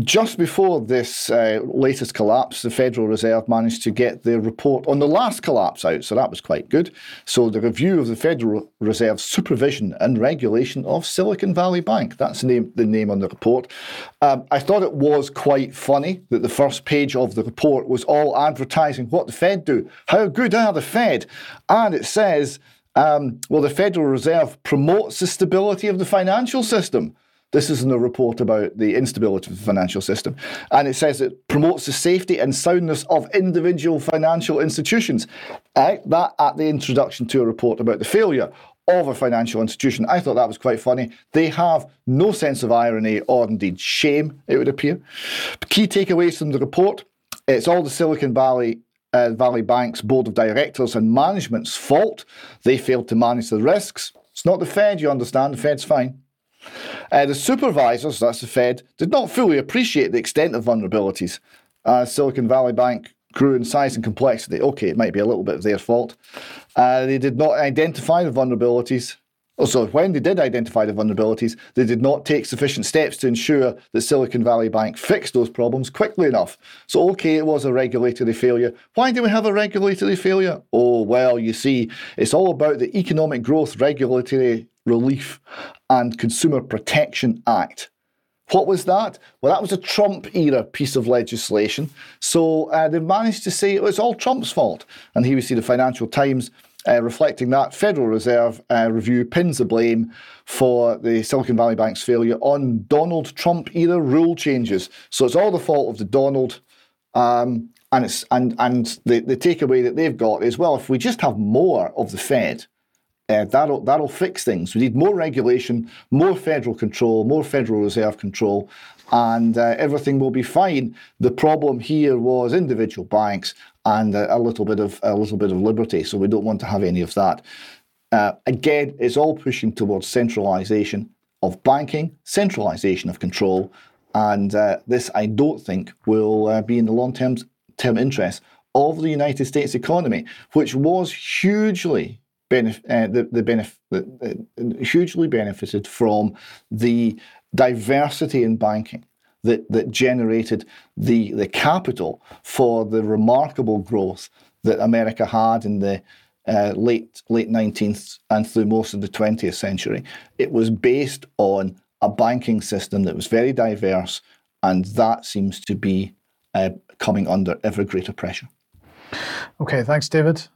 just before this uh, latest collapse, the Federal Reserve managed to get their report on the last collapse out, so that was quite good. So, the review of the Federal Reserve's supervision and regulation of Silicon Valley Bank. That's the name, the name on the report. Um, I thought it was quite funny that the first page of the report was all advertising what the Fed do. How good are the Fed? And it says, um, well, the Federal Reserve promotes the stability of the financial system. This is in a report about the instability of the financial system. And it says it promotes the safety and soundness of individual financial institutions. Uh, that at the introduction to a report about the failure of a financial institution. I thought that was quite funny. They have no sense of irony or indeed shame, it would appear. Key takeaways from the report it's all the Silicon Valley uh, Valley Bank's board of directors and management's fault. They failed to manage the risks. It's not the Fed, you understand. The Fed's fine. Uh, the supervisors, that's the Fed, did not fully appreciate the extent of vulnerabilities. Uh, Silicon Valley Bank grew in size and complexity. Okay, it might be a little bit of their fault. Uh, they did not identify the vulnerabilities. Also, when they did identify the vulnerabilities, they did not take sufficient steps to ensure that Silicon Valley Bank fixed those problems quickly enough. So, okay, it was a regulatory failure. Why do we have a regulatory failure? Oh, well, you see, it's all about the Economic Growth Regulatory Relief and Consumer Protection Act. What was that? Well, that was a Trump era piece of legislation. So uh, they managed to say it was all Trump's fault. And here we see the Financial Times uh, reflecting that, Federal Reserve uh, review pins the blame for the Silicon Valley Bank's failure on Donald Trump era rule changes. So it's all the fault of the Donald. Um, and it's and and the, the takeaway that they've got is well, if we just have more of the Fed, uh, that'll that'll fix things. We need more regulation, more federal control, more Federal Reserve control, and uh, everything will be fine. The problem here was individual banks and a, a, little bit of a little bit of liberty. So we don't want to have any of that. Uh, again, it's all pushing towards centralisation of banking, centralisation of control, and uh, this I don't think will uh, be in the long term term interest of the United States economy, which was hugely benef- uh, the, the benef- the, hugely benefited from the diversity in banking that, that generated the, the capital for the remarkable growth that America had in the uh, late late 19th and through most of the 20th century. It was based on a banking system that was very diverse, and that seems to be uh, coming under ever greater pressure. Okay, thanks, David.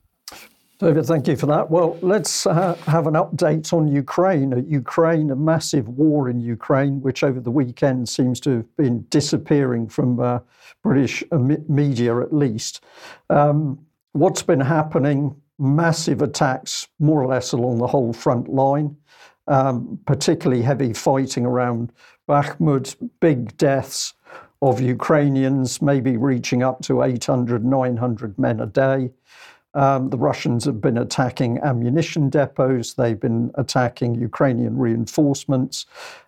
David, thank you for that. Well, let's uh, have an update on Ukraine. Ukraine, a massive war in Ukraine, which over the weekend seems to have been disappearing from uh, British uh, media at least. Um, what's been happening? Massive attacks, more or less along the whole front line, um, particularly heavy fighting around Bakhmut, big deaths of Ukrainians, maybe reaching up to 800, 900 men a day. Um, the Russians have been attacking ammunition depots. They've been attacking Ukrainian reinforcements.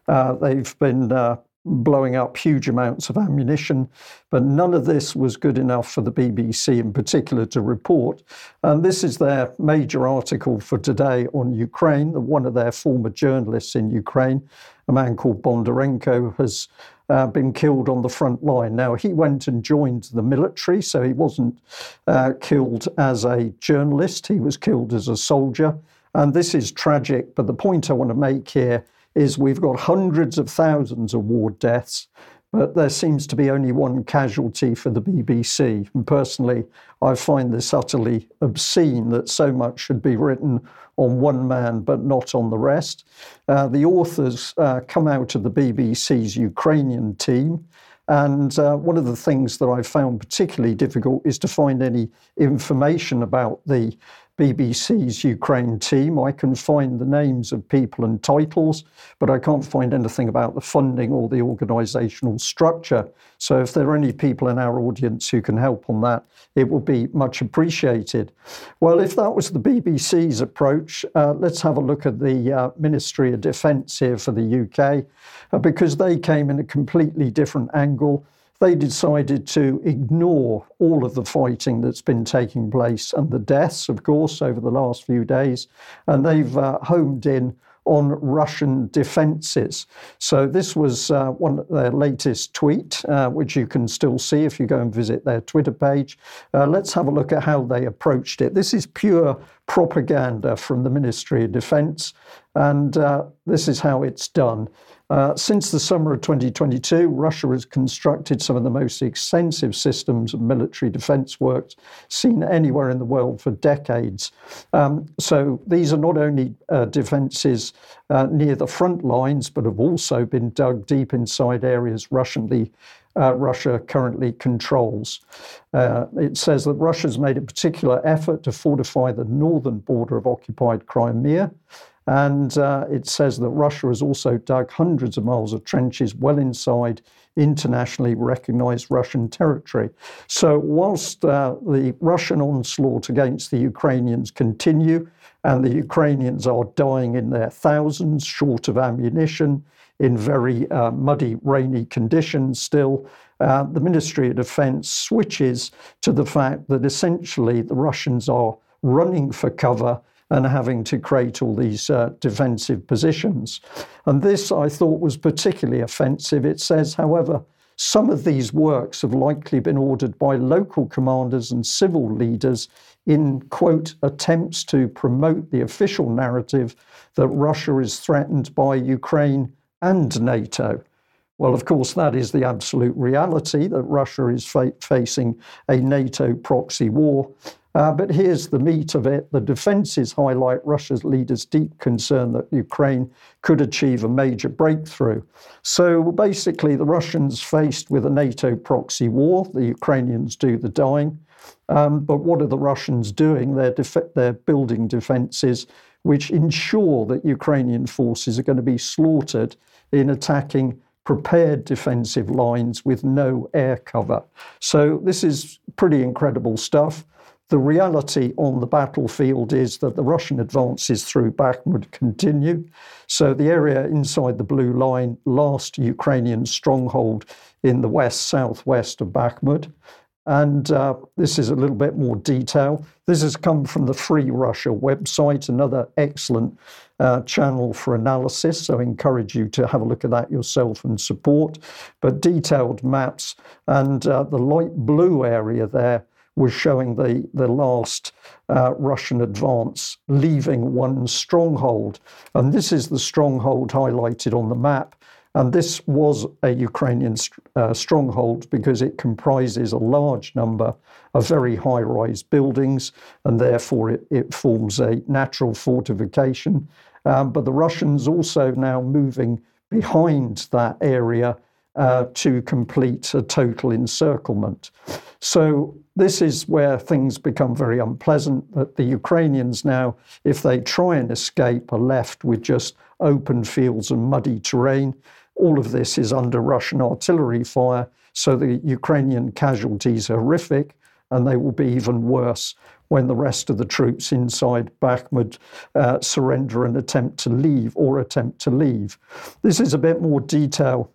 Uh, they've been uh, blowing up huge amounts of ammunition. But none of this was good enough for the BBC in particular to report. And this is their major article for today on Ukraine. One of their former journalists in Ukraine, a man called Bondarenko, has uh, been killed on the front line. Now, he went and joined the military, so he wasn't uh, killed as a journalist, he was killed as a soldier. And this is tragic, but the point I want to make here is we've got hundreds of thousands of war deaths, but there seems to be only one casualty for the BBC. And personally, I find this utterly obscene that so much should be written on one man but not on the rest. Uh, the authors uh, come out of the BBC's Ukrainian team. And uh, one of the things that I found particularly difficult is to find any information about the BBC's Ukraine team. I can find the names of people and titles, but I can't find anything about the funding or the organisational structure. So if there are any people in our audience who can help on that, it will be much appreciated. Well, if that was the BBC's approach, uh, let's have a look at the uh, Ministry of Defence here for the UK, uh, because they came in a completely different angle they decided to ignore all of the fighting that's been taking place and the deaths, of course, over the last few days. And they've uh, homed in on Russian defences. So this was uh, one of their latest tweet, uh, which you can still see if you go and visit their Twitter page. Uh, let's have a look at how they approached it. This is pure propaganda from the Ministry of Defence, and uh, this is how it's done. Uh, since the summer of 2022, Russia has constructed some of the most extensive systems of military defense works seen anywhere in the world for decades. Um, so these are not only uh, defenses uh, near the front lines, but have also been dug deep inside areas Russianly, uh, Russia currently controls. Uh, it says that Russia's made a particular effort to fortify the northern border of occupied Crimea. And uh, it says that Russia has also dug hundreds of miles of trenches well inside internationally recognized Russian territory. So, whilst uh, the Russian onslaught against the Ukrainians continue, and the Ukrainians are dying in their thousands, short of ammunition, in very uh, muddy, rainy conditions still, uh, the Ministry of Defense switches to the fact that essentially the Russians are running for cover and having to create all these uh, defensive positions. And this I thought was particularly offensive. It says, however, some of these works have likely been ordered by local commanders and civil leaders in, quote, attempts to promote the official narrative that Russia is threatened by Ukraine and NATO. Well, of course, that is the absolute reality that Russia is fa- facing a NATO proxy war. Uh, but here's the meat of it. The defenses highlight Russia's leaders' deep concern that Ukraine could achieve a major breakthrough. So basically, the Russians faced with a NATO proxy war, the Ukrainians do the dying. Um, but what are the Russians doing? They're, def- they're building defenses which ensure that Ukrainian forces are going to be slaughtered in attacking prepared defensive lines with no air cover. So, this is pretty incredible stuff. The reality on the battlefield is that the Russian advances through Bakhmut continue. So, the area inside the blue line, last Ukrainian stronghold in the west southwest of Bakhmut. And uh, this is a little bit more detail. This has come from the Free Russia website, another excellent uh, channel for analysis. So I encourage you to have a look at that yourself and support. But detailed maps and uh, the light blue area there was showing the, the last uh, Russian advance leaving one stronghold. And this is the stronghold highlighted on the map. And this was a Ukrainian uh, stronghold because it comprises a large number of very high rise buildings, and therefore it, it, forms a natural fortification. Um, but the Russians also now moving behind that area uh, to complete a total encirclement. So, this is where things become very unpleasant. That the Ukrainians now, if they try and escape, are left with just open fields and muddy terrain. All of this is under Russian artillery fire, so the Ukrainian casualties are horrific, and they will be even worse when the rest of the troops inside Bakhmut uh, surrender and attempt to leave or attempt to leave. This is a bit more detail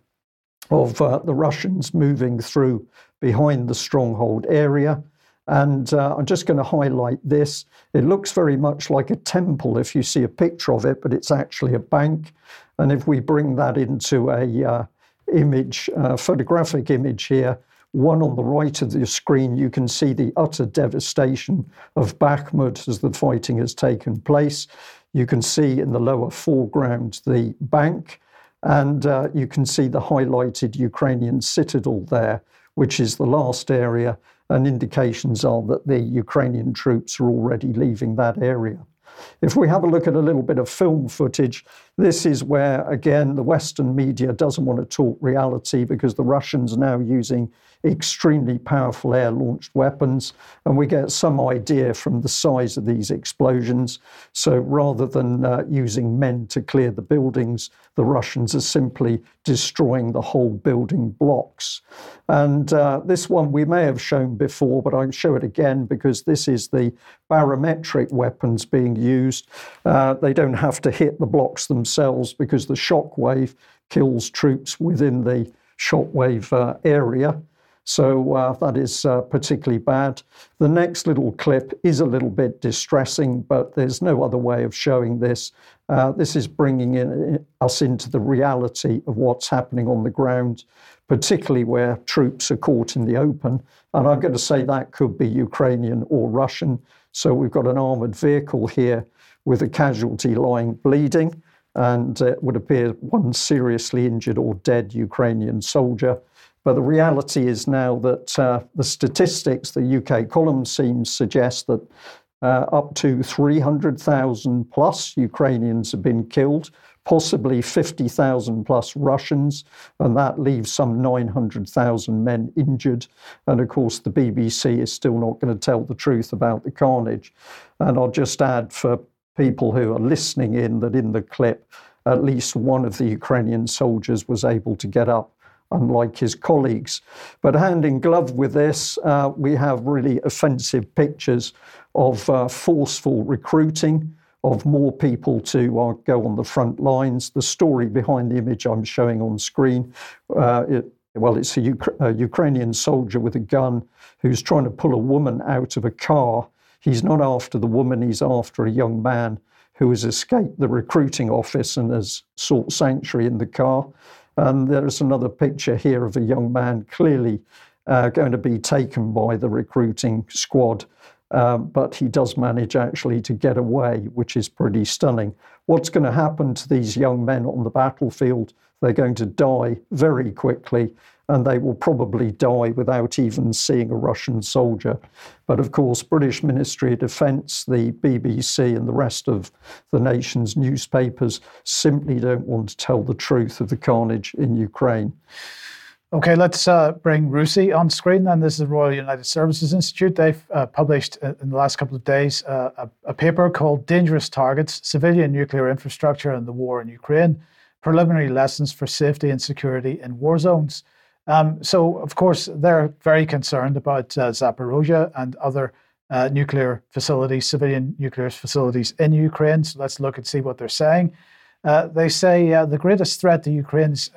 of uh, the Russians moving through behind the stronghold area. And uh, I'm just going to highlight this. It looks very much like a temple if you see a picture of it, but it's actually a bank. And if we bring that into a uh, image, uh, photographic image here, one on the right of the screen, you can see the utter devastation of Bakhmut as the fighting has taken place. You can see in the lower foreground the bank, and uh, you can see the highlighted Ukrainian citadel there, which is the last area, and indications are that the Ukrainian troops are already leaving that area. If we have a look at a little bit of film footage, this is where, again, the Western media doesn't want to talk reality because the Russians are now using extremely powerful air launched weapons, and we get some idea from the size of these explosions. So rather than uh, using men to clear the buildings, the Russians are simply destroying the whole building blocks. And uh, this one we may have shown before, but I'll show it again because this is the barometric weapons being used. Uh, they don't have to hit the blocks themselves because the shock wave kills troops within the shockwave uh, area. So uh, that is uh, particularly bad. The next little clip is a little bit distressing, but there's no other way of showing this. Uh, this is bringing in, us into the reality of what's happening on the ground, particularly where troops are caught in the open. And I'm going to say that could be Ukrainian or Russian. So we've got an armoured vehicle here with a casualty lying bleeding, and it would appear one seriously injured or dead Ukrainian soldier. But the reality is now that uh, the statistics, the UK column seems suggest that uh, up to 300,000 plus Ukrainians have been killed, possibly 50,000 plus Russians, and that leaves some 900,000 men injured. And of course, the BBC is still not going to tell the truth about the carnage. And I'll just add for people who are listening in that in the clip, at least one of the Ukrainian soldiers was able to get up unlike his colleagues. But hand in glove with this, uh, we have really offensive pictures of uh, forceful recruiting, of more people to uh, go on the front lines. The story behind the image I'm showing on screen, uh, it, well, it's a, a Ukrainian soldier with a gun who's trying to pull a woman out of a car. He's not after the woman, he's after a young man who has escaped the recruiting office and has sought sanctuary in the car. And there's another picture here of a young man clearly uh, going to be taken by the recruiting squad. Um, but he does manage actually to get away, which is pretty stunning. What's going to happen to these young men on the battlefield? They're going to die very quickly, and they will probably die without even seeing a Russian soldier. But of course, British Ministry of Defence, the BBC, and the rest of the nation's newspapers simply don't want to tell the truth of the carnage in Ukraine. Okay, let's uh, bring RUSI on screen. Then this is the Royal United Services Institute. They've uh, published uh, in the last couple of days uh, a, a, paper called "Dangerous Targets: Civilian Nuclear Infrastructure and the War in Ukraine: Preliminary Lessons for Safety and Security in War Zones." Um, so, of course, they're very concerned about uh, Zaporozhye and other uh, nuclear facilities, civilian nuclear facilities in Ukraine. So let's look and see what they're saying. they say the greatest threat to Ukraine's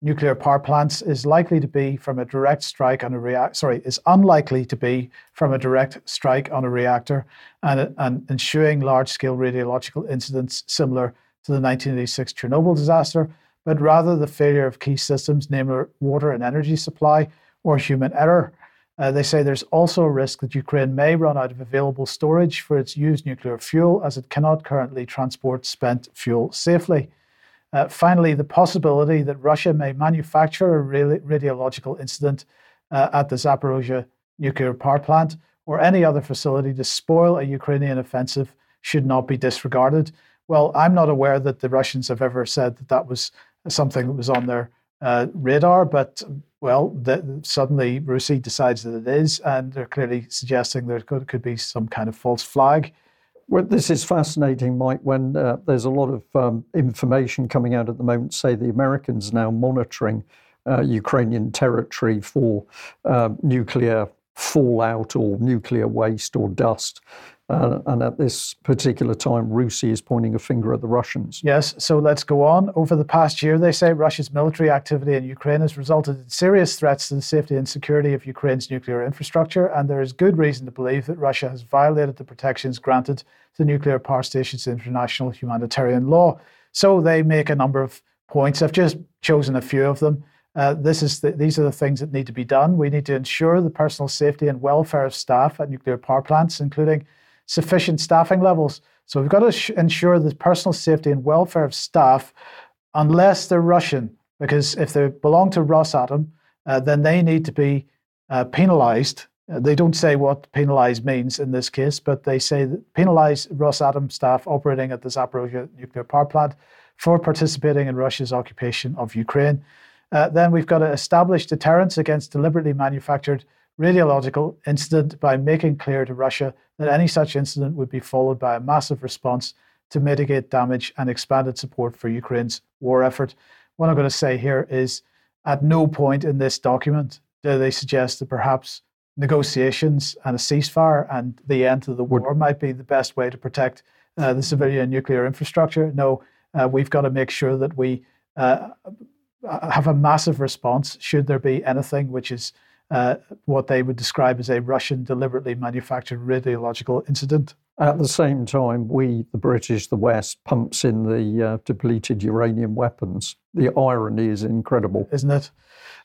nuclear power plants is likely to be from a direct strike on a reactor. Sorry, is unlikely to be from a direct strike on a reactor and, and ensuing large-scale radiological incidents similar to the 1986 Chernobyl disaster, but rather the failure of key systems, namely water and energy supply, or human error. Uh, they say there's also a risk that Ukraine may run out of available storage for its used nuclear fuel as it cannot currently transport spent fuel safely. Uh, finally, the possibility that Russia may manufacture a radiological incident uh, at the Zaporozhye nuclear power plant or any other facility to spoil a Ukrainian offensive should not be disregarded. Well, I'm not aware that the Russians have ever said that that was something that was on their uh, radar, but well, the, suddenly RUSI decides that it is, and they're clearly suggesting there could, could be some kind of false flag. Well, this is fascinating, Mike, when uh, there's a lot of um, information coming out at the moment, say the Americans now monitoring uh, Ukrainian territory for uh, nuclear fallout or nuclear waste or dust. Uh, and at this particular time, RUSI is pointing a finger at the Russians. Yes, so let's go on. Over the past year, they say Russia's military activity in Ukraine has resulted in serious threats to the safety and security of Ukraine's nuclear infrastructure, and there is good reason to believe that Russia has violated the protections granted to nuclear power stations in international humanitarian law. So they make a number of points. I've just chosen a few of them. Uh, this is the, these are the things that need to be done. We need to ensure the personal safety and welfare of staff at nuclear power plants, including sufficient staffing levels. So we've got to sh- ensure the personal safety and welfare of staff, unless they're Russian, because if they belong to Rosatom, uh, then they need to be uh, penalized. Uh, they don't say what penalize means in this case, but they say that penalize Rosatom staff operating at the Zaporozhye nuclear power plant for participating in Russia's occupation of Ukraine. Uh, then we've got to establish deterrence against deliberately manufactured radiological incident by making clear to Russia that any such incident would be followed by a massive response to mitigate damage and expanded support for Ukraine's war effort. What I'm going to say here is at no point in this document do they suggest that perhaps negotiations and a ceasefire and the end of the war might be the best way to protect uh, the civilian nuclear infrastructure. No, uh, we've got to make sure that we uh, have a massive response should there be anything which is uh, what they would describe as a Russian deliberately manufactured radiological incident. At the same time, we, the British, the West, pumps in the uh, depleted uranium weapons. The irony is incredible. Isn't it?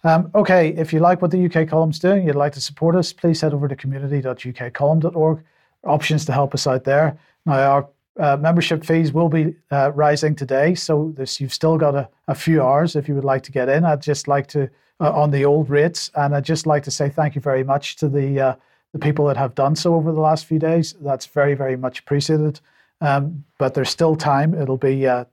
Um, okay, if you like what the UK column's doing, you'd like to support us, please head over to community.ukcolumn.org. Options to help us out there. Now, our uh, membership fees will be uh, rising today, so this, you've still got a, a, few hours if you would like to get in. I'd just like to uh, on the old rates. And I'd just like to say thank you very much to the uh, the people that have done so over the last few days. That's very very much appreciated. Um, but there's still time. It'll be uh,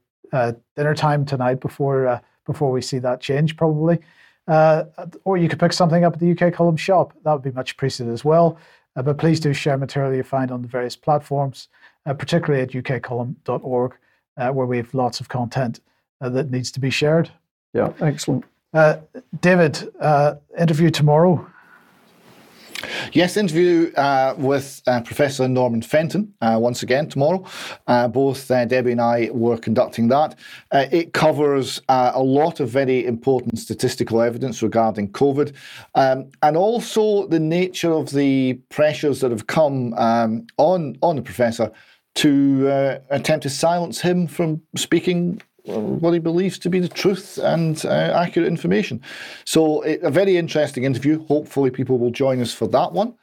dinner time tonight before before we see that change probably. Or you could pick something up at the UK Column shop. That would be much appreciated as well. but please do share material you find on the various platforms, particularly at ukcolumn.org, where we have lots of content that needs to be shared. Yeah, excellent. Uh, David, uh, interview tomorrow. Yes, interview uh, with uh, Professor Norman Fenton uh, once again tomorrow. Uh, both Debbie and I were conducting that. it covers a lot of very important statistical evidence regarding COVID um, and also the nature of the pressures that have come um, on, on the professor to attempt to silence him from speaking what he believes to be the truth and uh, accurate information. So, it, a very interesting interview. Hopefully, people will join us for that one.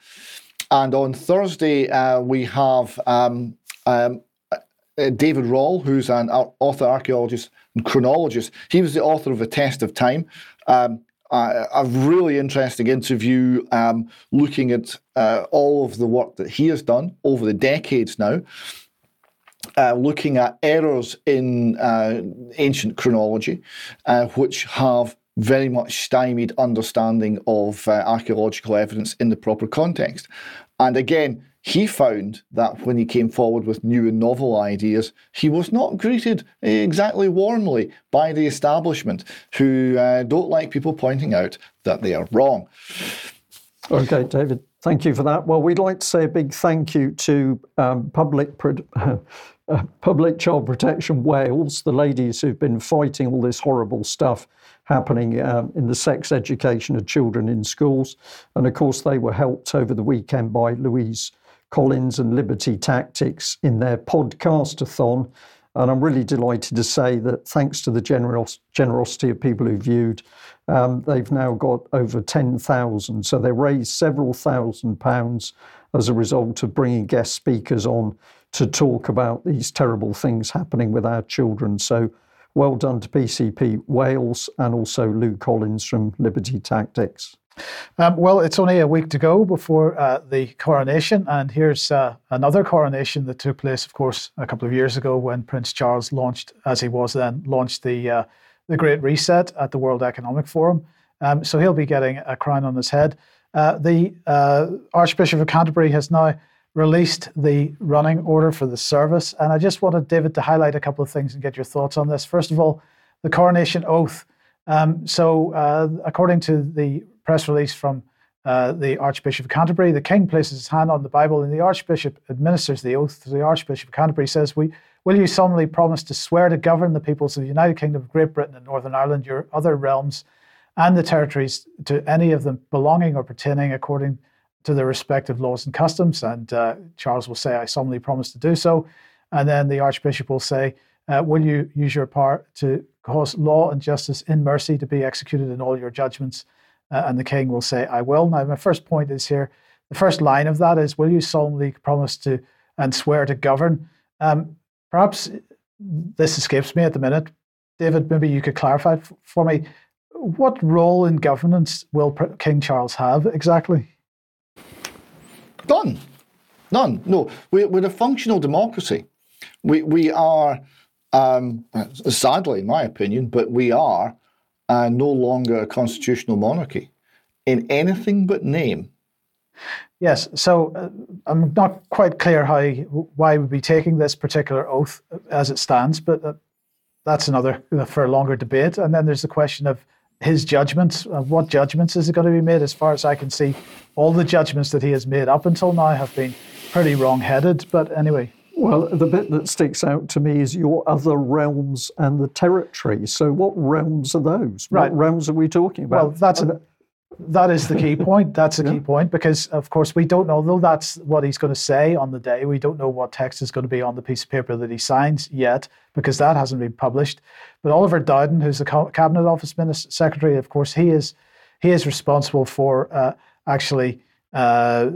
And on Thursday, uh, we have um, um, uh, David Rohl, who's an author, archaeologist, and chronologist. He was the author of A Test of Time. Um, a really interesting interview um, looking at uh, all of the work that he has done over the decades now. Uh, looking at errors in uh, ancient chronology, uh, which have very much stymied understanding of uh, archaeological evidence in the proper context. And again, he found that when he came forward with new and novel ideas, he was not greeted exactly warmly by the establishment, who uh, don't like people pointing out that they are wrong. Okay, David, thank you for that. Well, we'd like to say a big thank you to um, Public Pro- Public Child Protection Wales, the ladies who've been fighting all this horrible stuff happening um, in the sex education of children in schools. And of course, they were helped over the weekend by Louise Collins and Liberty Tactics in their podcastathon. And I'm really delighted to say that thanks to the generos- generosity of people who viewed, um, they've now got over 10,000. So they raised several thousand pounds as a result of bringing guest speakers on to talk about these terrible things happening with our children. So well done to PCP Wales and also Lou Collins from Liberty Tactics. Um, well, it's only a week to go before uh, the coronation, and here's uh, another coronation that took place, of course, a couple of years ago when Prince Charles launched, as he was then, launched the uh, the Great Reset at the World Economic Forum. Um, so he'll be getting a crown on his head. Uh, the uh, Archbishop of Canterbury has now released the running order for the service, and I just wanted David to highlight a couple of things and get your thoughts on this. First of all, the coronation oath. Um, so, uh, according to the press release from uh, the Archbishop of Canterbury. The king places his hand on the Bible, and the Archbishop administers the oath. The Archbishop of Canterbury says, "We will you solemnly promise to swear to govern the peoples of the United Kingdom of Great Britain and Northern Ireland, your other realms, and the territories to any of them belonging or pertaining according to their respective laws and customs?" And uh, Charles will say, "I solemnly promise to do so." And then the Archbishop will say, uh, "Will you use your power to cause law and justice in mercy to be executed in all your judgments?" Uh, and the king will say, I will. Now, my first point is here the first line of that is, Will you solemnly promise to and swear to govern? Um, perhaps this escapes me at the minute. David, maybe you could clarify for me what role in governance will King Charles have exactly? None. None. No. We're, we're a functional democracy. We, we are, um, sadly, in my opinion, but we are uh, no longer a constitutional monarchy in anything but name. Yes, so uh, I'm not quite clear how why we'd be taking this particular oath as it stands, but uh, that's another for a longer debate. And then there's the question of his judgments. Uh, what judgments is it going to be made? As far as I can see, all the judgments that he has made up until now have been pretty wrong-headed. But anyway, well, the bit that sticks out to me is your other realms and the territory. So, what realms are those? Right. What realms are we talking about? Well, that's a, that is the key point. That's the yeah. key point because, of course, we don't know. Though that's what he's going to say on the day, we don't know what text is going to be on the piece of paper that he signs yet because that hasn't been published. But Oliver Dowden, who's the cabinet office minister, secretary, of course, he is he is responsible for uh, actually. Uh,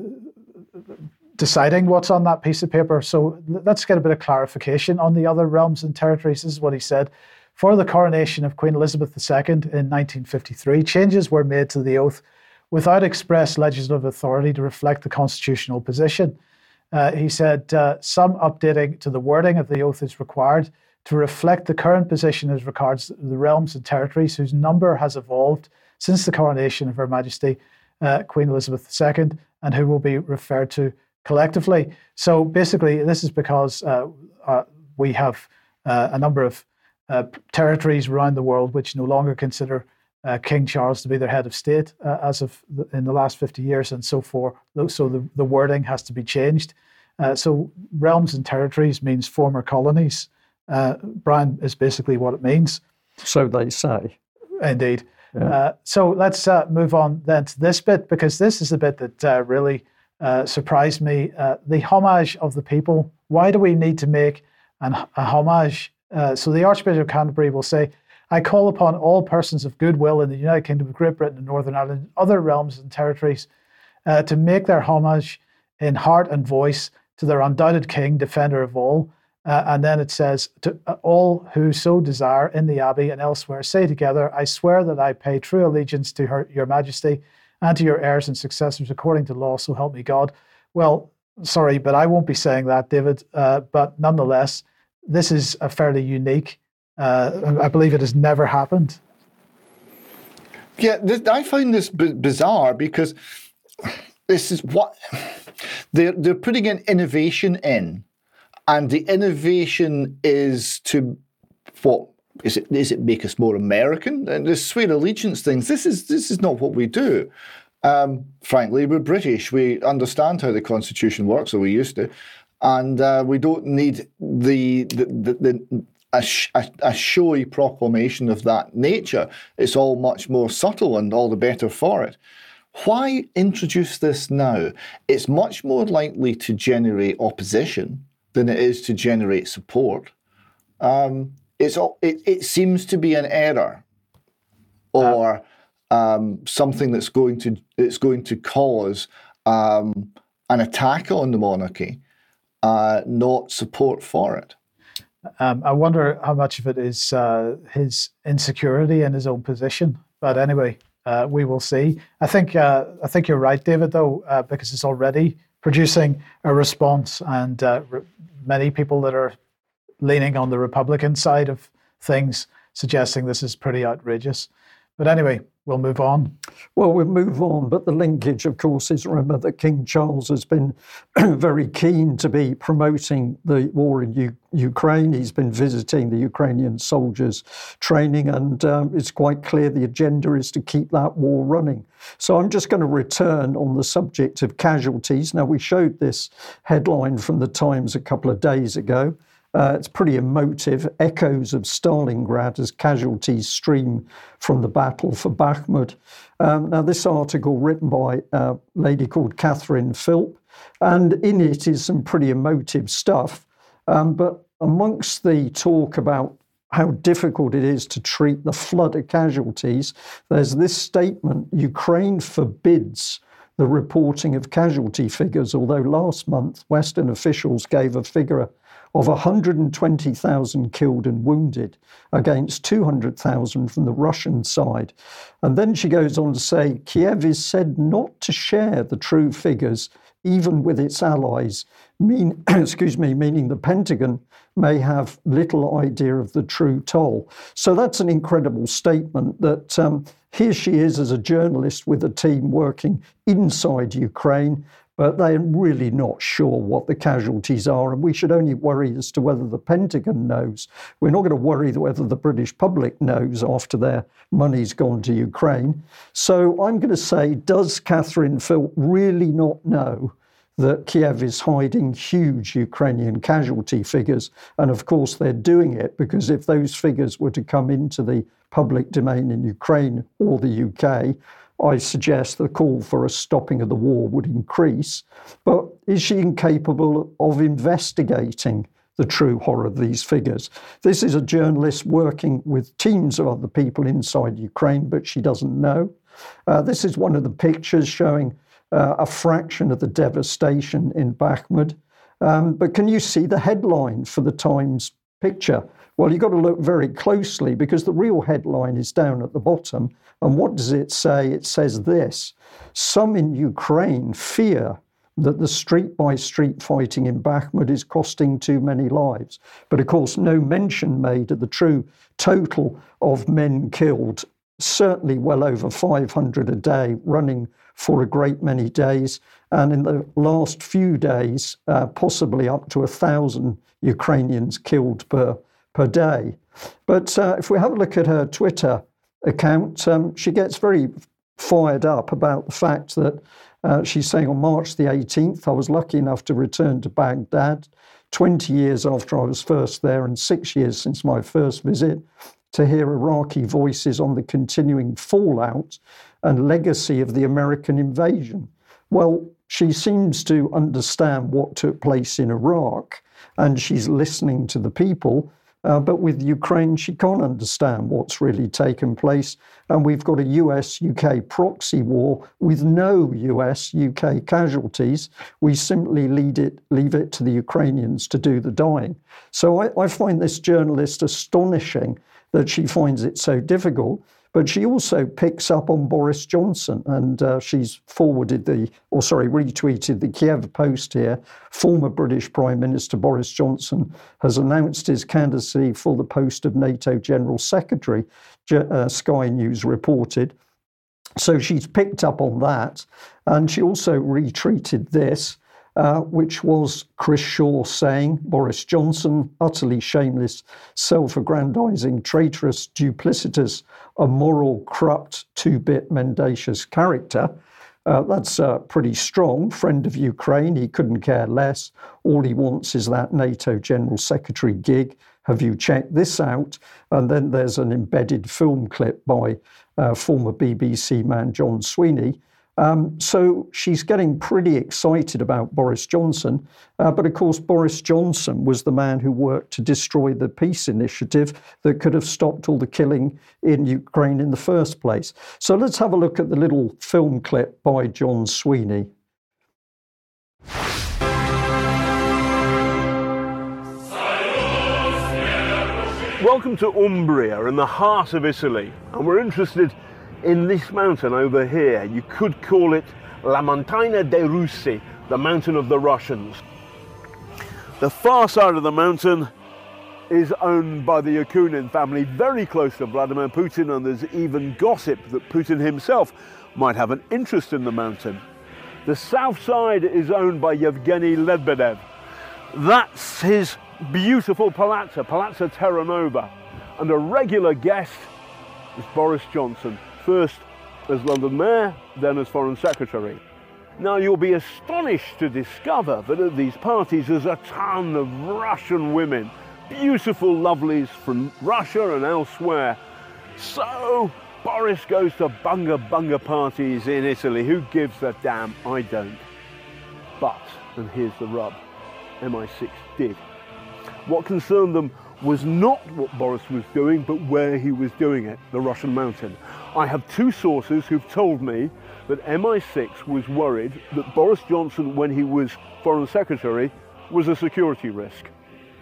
deciding what's on that piece of paper. So let's get a bit of clarification on the other realms and territories. This is what he said. For the coronation of Queen Elizabeth II in 1953, changes were made to the oath without express legislative authority to reflect the constitutional position. Uh, he said uh, some updating to the wording of the oath is required to reflect the current position as regards the realms and territories whose number has evolved since the coronation of Her Majesty uh, Queen Elizabeth II and who will be referred to collectively. So basically, this is because uh, uh, we have uh, a number of uh, territories around the world which no longer consider uh, King Charles to be their head of state uh, as of the, in the last 50 years and so forth. So the, the wording has to be changed. so realms and territories means former colonies. Brian is basically what it means. So they say. Indeed. Yeah. so let's move on then to this bit because this is the bit that really uh, surprised me. Uh, the homage of the people. Why do we need to make an, a homage? Uh, so the Archbishop of Canterbury will say, I call upon all persons of goodwill in the United Kingdom of Great Britain and Northern Ireland, other realms and territories, uh, to make their homage in heart and voice to their undoubted King, defender of all, Uh, and then it says, to uh, all who so desire in the Abbey and elsewhere, say together, I swear that I pay true allegiance to her, your Majesty and to your heirs and successors according to law, so help me God. Well, sorry, but I won't be saying that, David. Uh, but nonetheless, this is a fairly unique, uh, I believe it has never happened. Yeah, this, I find this b- bizarre because this is what they're they're putting an innovation in, and the innovation is to what is it? Is it make us more American? And the swear allegiance things. This is this is not what we do. Um, frankly, we're British. We understand how the constitution works, or we used to, and uh, we don't need the the, the, the a, a showy proclamation of that nature. It's all much more subtle and all the better for it. Why introduce this now? It's much more likely to generate opposition than it is to generate support. Um, it's all, it, it seems to be an error or um, something that's going to it's going to cause um, an attack on the monarchy, uh, not support for it. Um, I wonder how much of it is uh, his insecurity in his own position. But anyway, uh, we will see. I think uh, I think you're right, David, though, uh, because it's already producing a response, and uh, re- many people that are leaning on the Republican side of things suggesting this is pretty outrageous. But anyway, we'll move on. Well, we'll move on, but the linkage, of course, is remember that King Charles has been very keen to be promoting the war in U- Ukraine. He's been visiting the Ukrainian soldiers' training, and um, it's quite clear the agenda is to keep that war running. So I'm just going to return on the subject of casualties. Now, we showed this headline from the Times a couple of days ago. Uh, it's pretty emotive. Echoes of Stalingrad as casualties stream from the battle for Bakhmut. Um, now, this article written by a lady called Catherine Philp, and in it is some pretty emotive stuff. Um, but amongst the talk about how difficult it is to treat the flood of casualties, there's this statement Ukraine forbids the reporting of casualty figures, although last month Western officials gave a figure of 120,000 killed and wounded against 200,000 from the Russian side. And then she goes on to say Kiev is said not to share the true figures even with its allies, mean, excuse me, meaning the Pentagon may have little idea of the true toll. So that's an incredible statement that um, here she is as a journalist with a team working inside Ukraine, but they're really not sure what the casualties are. And we should only worry as to whether the Pentagon knows. We're not going to worry whether the British public knows after their money's gone to Ukraine. So I'm going to say, does Catherine Philp really not know? that Kiev is hiding huge Ukrainian casualty figures. And of course, they're doing it because if those figures were to come into the public domain in Ukraine or the UK, I suggest the call for a stopping of the war would increase. But is she incapable of investigating the true horror of these figures? This is a journalist working with teams of other people inside Ukraine, but she doesn't know. Uh, this is one of the pictures showing uh, a fraction of the devastation in Bakhmut. Um, but can you see the headline for the Times picture? Well, you've got to look very closely because the real headline is down at the bottom. And what does it say? It says this Some in Ukraine fear that the street by street fighting in Bakhmut is costing too many lives. But of course, no mention made of the true total of men killed, certainly well over 500 a day, running for a great many days. And in the last few days, uh, possibly up to a thousand Ukrainians killed per, per day. But uh, if we have a look at her Twitter account, um, she gets very fired up about the fact that uh, she's saying on March the 18th, I was lucky enough to return to Baghdad 20 years after I was first there and six years since my first visit to hear Iraqi voices on the continuing fallout and legacy of the American invasion. Well, she seems to understand what took place in Iraq and she's listening to the people, Uh, but with Ukraine, she can't understand what's really taken place. And we've got a US UK proxy war with no US UK casualties. We simply it, leave it to the Ukrainians to do the dying. So I, I find this journalist astonishing that she finds it so difficult. But she also picks up on Boris Johnson, and uh, she's forwarded the, or sorry, retweeted the Kiev Post here. Former British Prime Minister Boris Johnson has announced his candidacy for the post of NATO General Secretary, uh, Sky News reported. So she's picked up on that, and she also retweeted this. Uh, which was Chris Shaw saying Boris Johnson, utterly shameless, self aggrandizing, traitorous, duplicitous, immoral, corrupt, two bit, mendacious character. Uh, that's uh, pretty strong. Friend of Ukraine, he couldn't care less. All he wants is that NATO General Secretary gig. Have you checked this out? And then there's an embedded film clip by uh, former BBC man John Sweeney um, so she's getting pretty excited about Boris Johnson. Uh, but of course, Boris Johnson was the man who worked to destroy the peace initiative that could have stopped all the killing in Ukraine in the first place. So let's have a look at the little film clip by John Sweeney. Welcome to Umbria in the heart of Italy, and we're interested in this mountain over here. You could call it La Montagna dei Russi, the mountain of the Russians. The far side of the mountain is owned by the Yakunin family, very close to Vladimir Putin, and there's even gossip that Putin himself might have an interest in the mountain. The south side is owned by Yevgeny Lebedev. That's his beautiful palazzo, Palazzo Terranova. And a regular guest is Boris Johnson, first as London Mayor, then as Foreign Secretary. Now you'll be astonished to discover that at these parties there's a ton of Russian women, beautiful lovelies from Russia and elsewhere. So Boris goes to bunga bunga parties in Italy. Who gives a damn? I don't. But, and here's the rub, MI6 did. What concerned them was not what Boris was doing, but where he was doing it, the Russian mountain. I have two sources who've told me that MI6 was worried that Boris Johnson, when he was Foreign Secretary, was a security risk.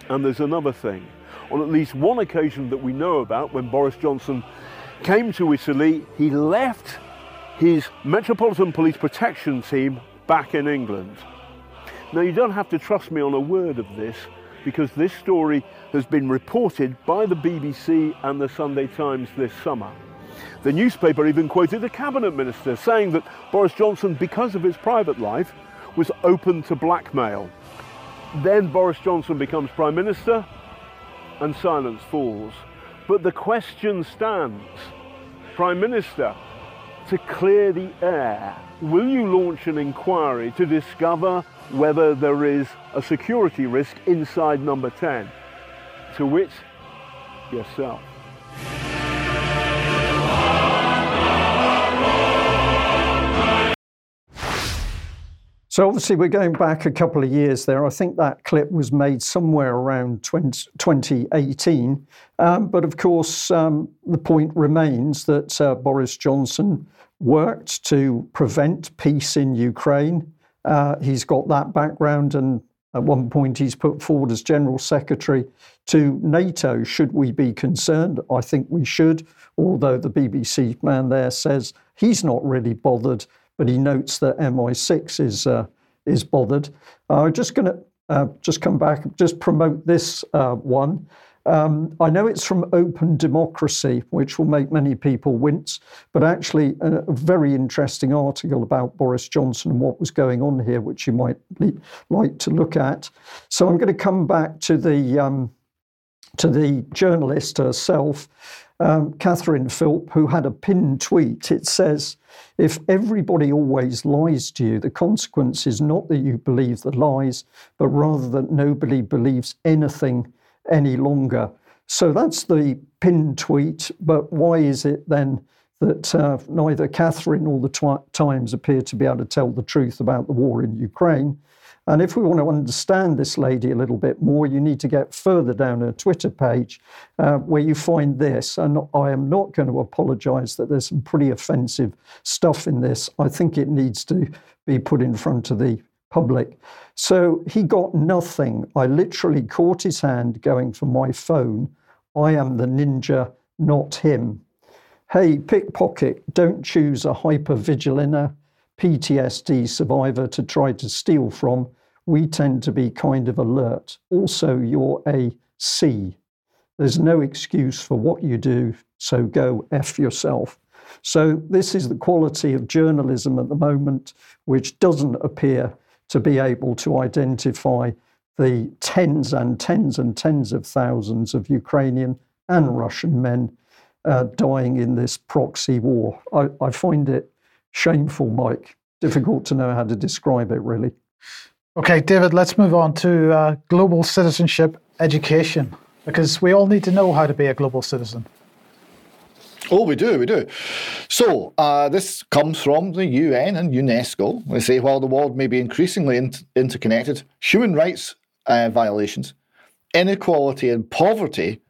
And there's another thing. On at least one occasion that we know about, when Boris Johnson came to Italy, he left his Metropolitan Police Protection Team back in England. Now, you don't have to trust me on a word of this because this story has been reported by the BBC and the Sunday Times this summer. The newspaper even quoted a cabinet minister saying that Boris Johnson, because of his private life, was open to blackmail. Then Boris Johnson becomes Prime Minister and silence falls. But the question stands Prime Minister, to clear the air, will you launch an inquiry to discover whether there is a security risk inside number 10? To which, yourself. So obviously we're going back a couple of years there. I think that clip was made somewhere around 20, 2018. Um, but of course, um, the point remains that uh, Boris Johnson worked to prevent peace in Ukraine. Uh, he's got that background, and at one point he's put forward as General Secretary to NATO. Should we be concerned? I think we should, although the BBC man there says he's not really bothered but he notes that MI6 is uh, is bothered. Uh, I'm just going to uh, just come back, just promote this uh, one. Um, I know it's from Open Democracy, which will make many people wince, but actually a, a, very interesting article about Boris Johnson and what was going on here, which you might like to look at. So I'm going to come back to the um, to the journalist herself um, Catherine Philp, who had a pinned tweet. It says, If everybody always lies to you, the consequence is not that you believe the lies, but rather that nobody believes anything any longer. So that's the pinned tweet. But why is it then that uh, neither Catherine or the twi- Times appear to be able to tell the truth about the war in Ukraine? And if we want to understand this lady a little bit more, you need to get further down her Twitter page uh, where you find this. And I am not going to apologize that there's some pretty offensive stuff in this. I think it needs to be put in front of the public. So he got nothing. I literally caught his hand going for my phone. I am the ninja, not him. Hey, pickpocket, don't choose a hypervigilant PTSD survivor to try to steal from. We tend to be kind of alert. Also, you're a C. There's no excuse for what you do, so go F yourself. So, this is the quality of journalism at the moment, which doesn't appear to be able to identify the tens and tens and tens of thousands of Ukrainian and Russian men uh, dying in this proxy war. I, I find it shameful, Mike. Difficult to know how to describe it, really. Okay, David, let's move on to uh, global citizenship education because we all need to know how to be a global citizen. Oh, we do, we do. So, uh, this comes from the UN and UNESCO. They say while the world may be increasingly in- interconnected, human rights uh, violations, inequality, and poverty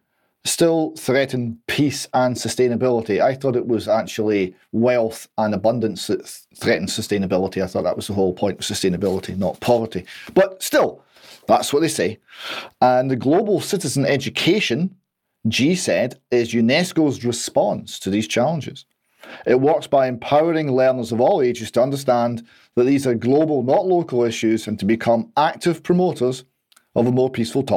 still threaten peace and sustainability. I thought it was actually wealth and abundance that threatened sustainability. I thought that was the whole point of sustainability, not poverty. But still, that's what they say. And the global citizen education GCED is UNESCO's response to these challenges. It works by empowering learners of all ages to understand that these are global, not local issues, and to become active promoters of a more peaceful